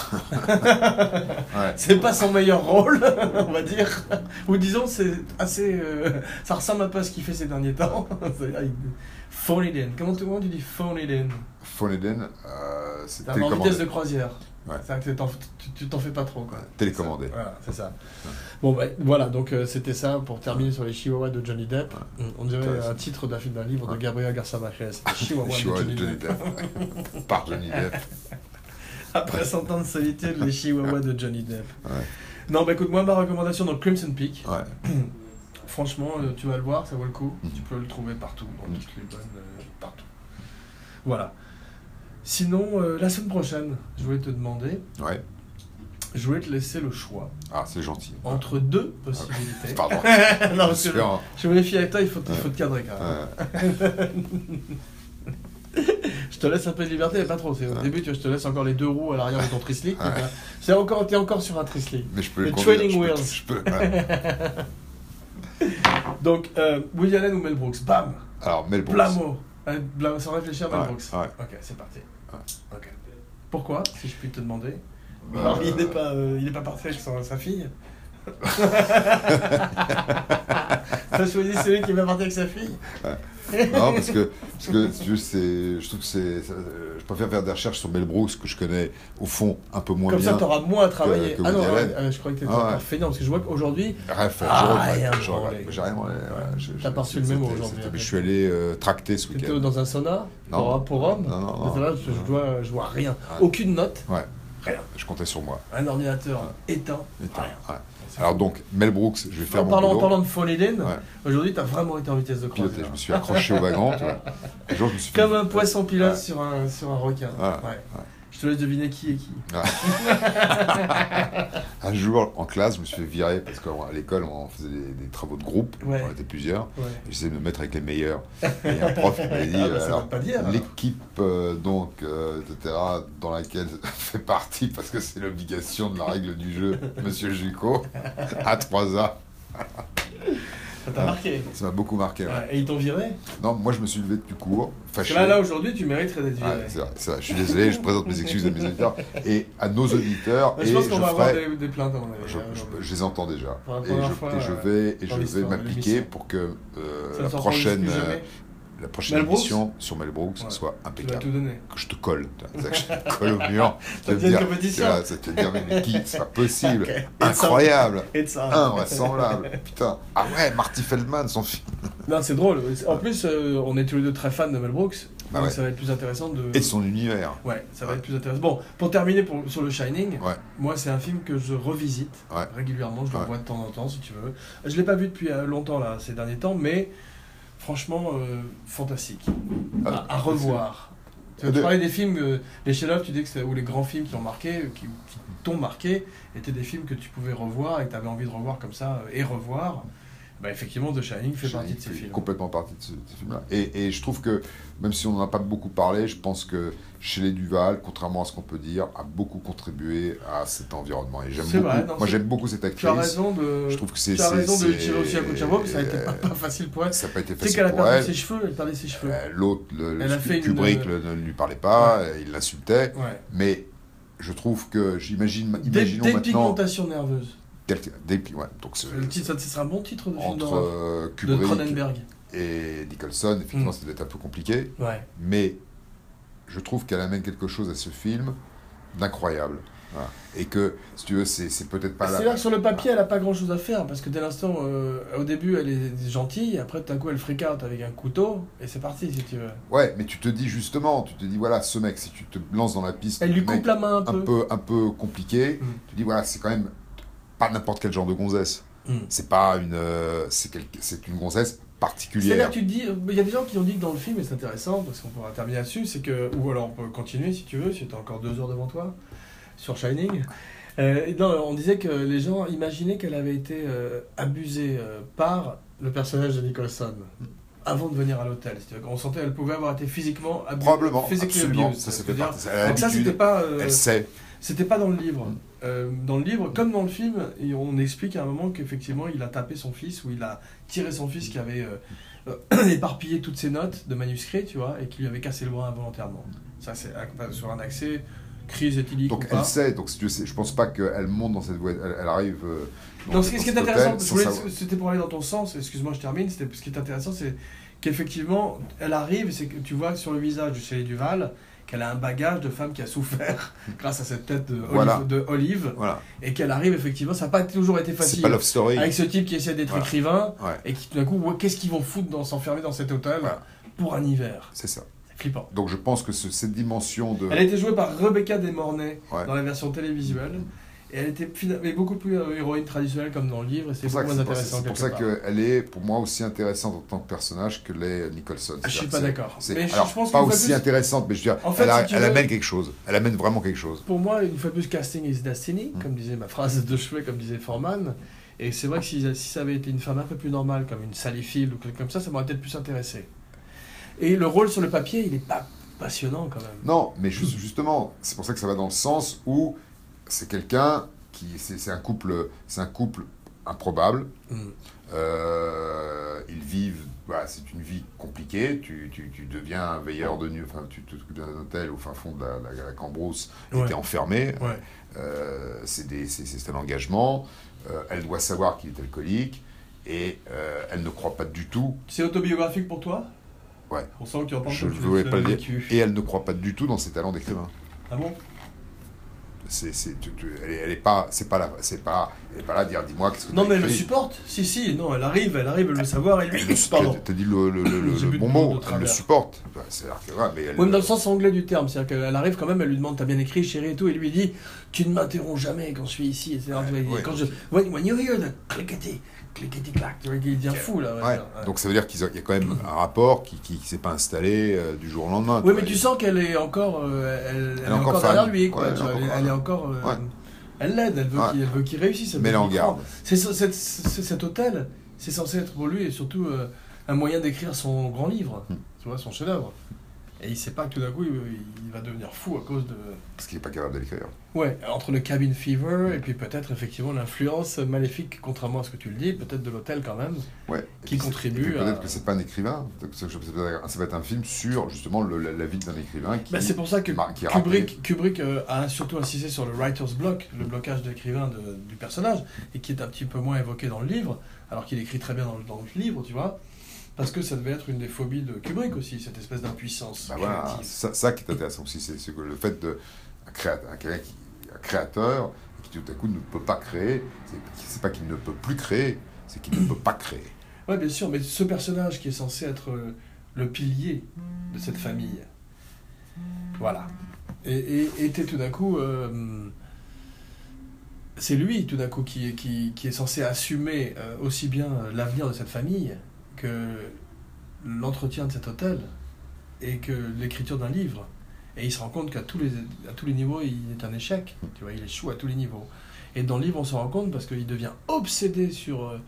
Ouais. C'est pas son meilleur rôle, on va dire. Ou disons, c'est assez. euh, ça ressemble un peu à ce qu'il fait ces derniers temps. Phone it in. Comment comment tu dis phone it in Phone it in, euh, C'est c'était un en vitesse de croisière. Ouais. C'est-à-dire que tu t'en fais pas trop. Quoi. Télécommandé. Voilà, c'est ça. Bon, bah, voilà, donc euh, c'était ça pour terminer sur les chihuahuas de Johnny Depp. On dirait un titre d'un film d'un livre de. Gabriel Garcia Marquez. Je de Johnny Johnny Depp. Depp. Par Johnny Depp. Après 100 ans de solitude, les chihuahuas de Johnny Depp. Non, bah écoute, moi, ma recommandation dans Crimson Peak, franchement, euh, tu vas le voir, ça vaut le coup. Mhm. Tu peux le trouver partout, dans toutes les bonnes, partout. Voilà. Sinon, euh, la semaine prochaine, je voulais te demander, Ouais. je voulais te laisser le choix Ah, c'est gentil. entre deux possibilités. Pardon. non, parce que je, méfie avec toi, il faut, il faut te cadrer quand même. Ouais. Je te laisse un peu de liberté, mais pas trop. Au début, tu vois, je te laisse encore les deux roues à l'arrière de ton. Ouais. C'est encore, t'es encore sur un Trislick. Mais je peux conduire, training je peux- wheels. Je peux. Donc, euh, Woody Allen ou Mel Brooks? Bam Alors, Mel Brooks. Blamo Blamo, Sans réfléchir, Mel Ouais, Brooks. ouais. Ok, c'est parti. Ouais. Ok. Pourquoi, si je puis te demander? Bah, Alors, il n'est pas, euh, il n'est pas parti avec son- sa fille T'as choisi celui qui va partir avec sa fille Non, parce que, parce que je trouve que c'est. euh, Je préfère faire des recherches sur Mel Brooks que je connais au fond un peu moins Comme bien. ça, t'auras moins à travailler. que ah non, ouais, euh, je croyais que t'étais Ah encore feignant, parce que je vois qu'aujourd'hui, Bref, Ah, je regrette. J'ai rien T'as pas reçu le mémo aujourd'hui. Je suis allé euh, tracter ce t'étais week-end. dans un sauna Non. pour, pour homme. Non, non, non. Là, je, vois, je vois rien. Aucune note, Ouais, rien. je comptais sur moi. Un ordinateur éteint, Éteint, rien. Alors donc, Mel Brooks, je vais faire En mon parlant, en parlant de In, Ouais. aujourd'hui, t'as vraiment été en vitesse de croisière. je me suis accroché au wagon, tu vois. Un jour, je me suis fait- Comme un poisson pilote Ouais. sur, un, sur un requin. Voilà, Ouais. Je te laisse deviner qui est qui. Un jour, en classe, je me suis fait virer parce qu'à l'école, on faisait des, des travaux de groupe, Ouais. on était plusieurs. Ouais. J'essayais de me mettre avec les meilleurs. Et un prof qui m'avait dit, Ah bah, dire, alors. l'équipe, euh, donc, euh, etc., dans laquelle fait partie, parce que c'est l'obligation de la règle du jeu, Monsieur Jucot, à 3A. Ça t'a marqué. Ça m'a beaucoup marqué. ouais. Ouais. Et ils t'ont viré Non, moi, je me suis levé du cours, Parce fâché. que là, là aujourd'hui, tu mériterais d'être viré. Ouais, c'est vrai, c'est vrai. Je suis désolé, je présente mes excuses à mes auditeurs et à nos auditeurs. Et je pense qu'on va avoir des, des plaintes. Je, hein, je- les entends déjà. Et je, fois, et je euh, vais, et je vais m'appliquer pour que euh, la prochaine. La prochaine Mel émission sur Mel Brooks Ouais. soit Tu impeccable. tout donner. Que je te colle. tu que je te colle au mur. Ça te dire- tu vois, Ça te dire, mais, mais qui C'est pas possible. Ok. Incroyable. Et de ça. Invraisemblable. Putain. Ah ouais, Marty Feldman, son film. Non, c'est drôle. En plus, euh, on est tous les deux très fans de Mel Brooks. Bah donc ouais. ça va être plus intéressant de. Et de son univers. Ouais, ça va Ouais. être plus intéressant. Bon, pour terminer pour, sur le Shining, moi c'est un film que je revisite régulièrement, je le vois de temps en temps si tu veux. Je l'ai pas vu depuis euh, longtemps là, ces derniers temps, mais franchement, euh, fantastique. Ah, à, à revoir. Tu, vois, De- parlais des films, euh, les chefs-d'œuvre, tu dis que c'est ou les grands films qui ont marqué, euh, qui, qui t'ont marqué, étaient des films que tu pouvais revoir et que tu avais envie de revoir comme ça euh, et revoir. Bah, effectivement, The Shining fait partie de ces films. complètement partie de ce, ce film-là. Et, et je trouve que, même si on n'en a pas beaucoup parlé, je pense que Shelley Duval, contrairement à ce qu'on peut dire, a beaucoup contribué à cet environnement. Et j'aime C'est beaucoup. vrai, non, moi, j'aime beaucoup cette Tu as actrice. raison de. Je trouve que c'est. Tu as raison de lui tirer aussi à coup de chapeau, parce que ça a été pas, pas facile pour elle. Ça n'a pas été Tu sais facile qu'elle a pour perdu elle. ses cheveux, elle perdait ses cheveux. Euh, L'autre, le, Elle a fait Kubrick ne lui parlait pas, il l'insultait. Ouais. Mais je trouve que, j'imagine, imaginons maintenant. Dépigmentation nerveuse. Dépli- ouais, donc c'est- Le titre, ça, ce sera un bon titre de film entre euh, De Kubrick Cronenberg. et Nicholson, effectivement, Mm. ça devait être un peu compliqué. Ouais. mais je trouve qu'elle amène quelque chose à ce film d'incroyable. Voilà. Et que, si tu veux, c'est c'est peut-être pas C'est la... là que sur le papier, elle a pas grand chose à faire parce que dès l'instant, euh, au début, elle est gentille, après, tout d'un coup, elle freak out avec un couteau et c'est parti si tu veux. Ouais, mais tu te dis justement, tu te dis, voilà, ce mec, si tu te lances dans la piste, Elle lui mec coupe la main un peu. un peu, un peu compliqué, Mm. tu dis, voilà, c'est quand même pas n'importe quel genre de gonzesse. Mm. C'est pas une... euh, c'est quel- une gonzesse particulière. tu te dis, il y a des gens qui ont dit que dans le film, et c'est intéressant parce qu'on pourra terminer là-dessus, c'est que, ou alors on peut continuer si tu veux, si tu as encore deux heures devant toi, sur Shining. Euh, et non, on disait que les gens imaginaient qu'elle avait été euh, abusée euh, par le personnage de Nicholson avant de venir à l'hôtel. Qu'on sentait qu'elle pouvait avoir été physiquement abusée. Probablement, absolument, abused, ça. Elle c'était pas, euh, elle sait. C'était pas dans le livre. Euh, dans le livre, comme dans le film, on explique à un moment qu'effectivement, il a tapé son fils, ou il a tiré son fils qui avait euh, euh, éparpillé toutes ses notes de manuscrits, tu vois, et qui lui avait cassé le bras involontairement. Ça, c'est sur un accès, crise éthylique Donc ou elle pas. sait, donc si tu sais, je pense pas qu'elle monte dans cette voie, elle, elle arrive. euh, dans- Donc, ce dans qui ce qui est intéressant, c'était pour aller dans ton sens, excuse-moi, je termine, ce qui est intéressant, c'est qu'effectivement, elle arrive, c'est que tu vois sur le visage de Shelley Duval, qu'elle a un bagage de femme qui a souffert grâce à cette tête de Voilà. Olive, de Olive, Voilà. et qu'elle arrive effectivement, ça n'a pas toujours été facile. pas Love Story. Avec ce type qui essaie d'être Voilà. écrivain, Ouais, et qui tout d'un coup, qu'est-ce qu'ils vont foutre dans s'enfermer dans cet hôtel pour un hiver? C'est ça. Flippant. Donc je pense que ce- cette dimension de. Elle a été jouée par Rebecca Desmornay Ouais. dans la version télévisuelle. Et elle était mais beaucoup plus euh, héroïne traditionnelle comme dans le livre, et c'est beaucoup moins intéressant. c'est pour ça qu'elle est pour moi aussi intéressante en tant que personnage que l'est Nicholson. Ah, je suis pas d'accord. Mais je- alors, je pense pas aussi plus- intéressante, mais je veux dire, En fait, elle, a- si tu elle veux- amène quelque chose. Elle amène vraiment quelque chose. Pour moi, une fois plus, casting is destiny, Mm. comme disait ma phrase de chevet, comme disait Foreman. Et c'est vrai que si, si ça avait été une femme un peu plus normale, comme une Sally Field ou quelque comme ça, ça m'aurait peut-être plus intéressé. Et le rôle sur le papier, il n'est pas passionnant quand même. Non, mais ju- justement, c'est pour ça que ça va dans le sens où c'est quelqu'un qui, c'est c'est un couple, c'est un couple improbable. Mm. Euh, ils vivent, voilà, c'est une vie compliquée. Tu, tu, tu deviens un veilleur de nuit, enfin, tu t'occupes d'un hôtel au fin fond de la, la, la Cambrousse, Ouais. t'es enfermé. Ouais. Euh, c'est des- c'est- c'est un engagement. Euh, elle doit savoir qu'il est alcoolique et elle ne croit pas du tout. C'est autobiographique pour toi? Ouais. On sent que tu en penses Je ne tu voulais pas le dire. Et elle ne croit pas du tout dans ses talents d'écrivain. Ah bon? C'est, c'est, elle, est, elle est pas, c'est pas là, c'est pas, elle est pas là à dire, dis-moi qu'est-ce que Non, mais elle le supporte. Si, si, non, elle arrive, elle arrive, elle veut savoir. Et lui, Elle le- pardon. T'as dit le, le, le, le- le bon mot, elle le supporte. Que, ouais, mais elle, Oui, mais dans le sens anglais du terme, c'est-à-dire qu'elle arrive quand même, elle lui demande T'as bien écrit, chérie et tout, et lui dit Tu ne m'interromps jamais quand je suis ici, etc. Ouais, ouais. Quand je. When, when you hear the clickety, il devient fou là. ouais, Ouais. ouais. Donc ça veut dire qu'il y a quand même un rapport qui, qui, qui s'est pas installé euh, du jour au lendemain. Oui, mais tu sens qu'elle est encore, euh, elle, elle est encore encore fan. derrière lui, quoi. Ouais, tu vois, elle est encore euh. Elle l'aide, elle veut qu'il réussisse. elle Mais elle en garde. C'est cet hôtel, c'est censé être pour lui et surtout euh, un moyen d'écrire son grand livre, Hmm. tu vois, son chef-d'œuvre. Et il sait pas que tout d'un coup, il, il va devenir fou à cause de. Parce qu'il n'est pas capable de l'écrire. Ouais, entre le cabin fever et puis peut-être effectivement l'influence maléfique, contrairement à ce que tu le dis, peut-être de l'hôtel quand même. Ouais. Qui Et contribue Peut-être à- que c'est pas un écrivain. Ça va être- un film sur justement le- la, la vie d'un écrivain qui. Bah, c'est pour ça que qui est. Kubrick, Kubrick euh, a surtout insisté sur le writer's block, le blocage d'écrivain de- du personnage, et qui est un petit peu moins évoqué dans le livre, alors qu'il écrit très bien dans le livre, tu vois. Parce que ça devait être une des phobies de Kubrick aussi, cette espèce d'impuissance Bah voilà, ça, ça qui est intéressant aussi, c'est que le fait de un créateur, un, créateur qui tout à coup ne peut pas créer, c'est pas qu'il ne peut plus créer, c'est qu'il ne peut pas créer. Ouais, bien sûr, mais ce personnage qui est censé être euh, le pilier de cette famille, voilà, et, était tout d'un coup, euh, c'est lui tout d'un coup qui, est- qui, qui est censé assumer euh, aussi bien l'avenir de cette famille que l'entretien de cet hôtel et que l'écriture d'un livre. Et il se rend compte qu'à tous les, à tous les niveaux, il est un échec. Tu vois, il échoue à tous les niveaux. Et dans le livre, on se rend compte parce qu'il devient obsédé sur euh,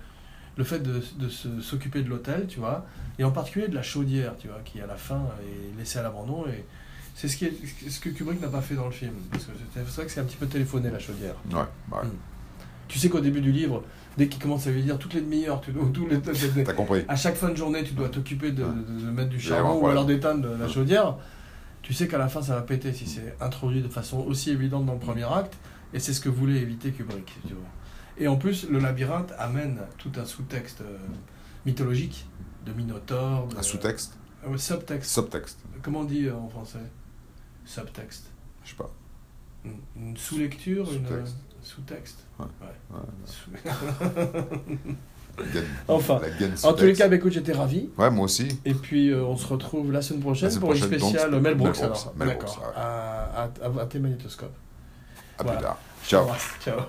le fait de, de s'occuper de l'hôtel, tu vois, et en particulier de la chaudière, tu vois, qui à la fin est laissée à l'abandon. Et c'est ce, qui est- ce que Kubrick n'a pas fait dans le film. Parce que c'est vrai que c'est un petit peu téléphoné, la chaudière. Ouais, bah, ouais. Mm. Tu sais qu'au début du livre, dès qu'il commence à lui dire toutes les demi-heures, tu dois- tous les, t'as compris. à chaque fin de journée, tu dois t'occuper de, Ouais. de- de mettre du charbon ou alors d'éteindre la chaudière. Tu sais qu'à la fin, ça va péter si c'est introduit de façon aussi évidente dans le premier acte. Et c'est ce que voulait éviter Kubrick. tu vois. Et en plus, le labyrinthe amène tout un sous-texte euh, mythologique de Minotaure. De, Un sous-texte, Euh, subtexte. subtexte, Comment on dit euh, en français? Subtexte. je sais pas. Une, une sous-lecture, une Sous-texte. Ouais. Ouais. Gaine- Enfin, En tous les cas, bah, écoute, j'étais ravi. Ouais, moi aussi. Et puis, euh, on se retrouve la semaine prochaine La semaine pour une prochaine, donc, spéciale Mel Brooks. Mel Brooks, alors. Mel D'accord. Brooks, ouais. À, à, à, à tes magnétoscopes. À Voilà. plus tard. Ciao. Ciao.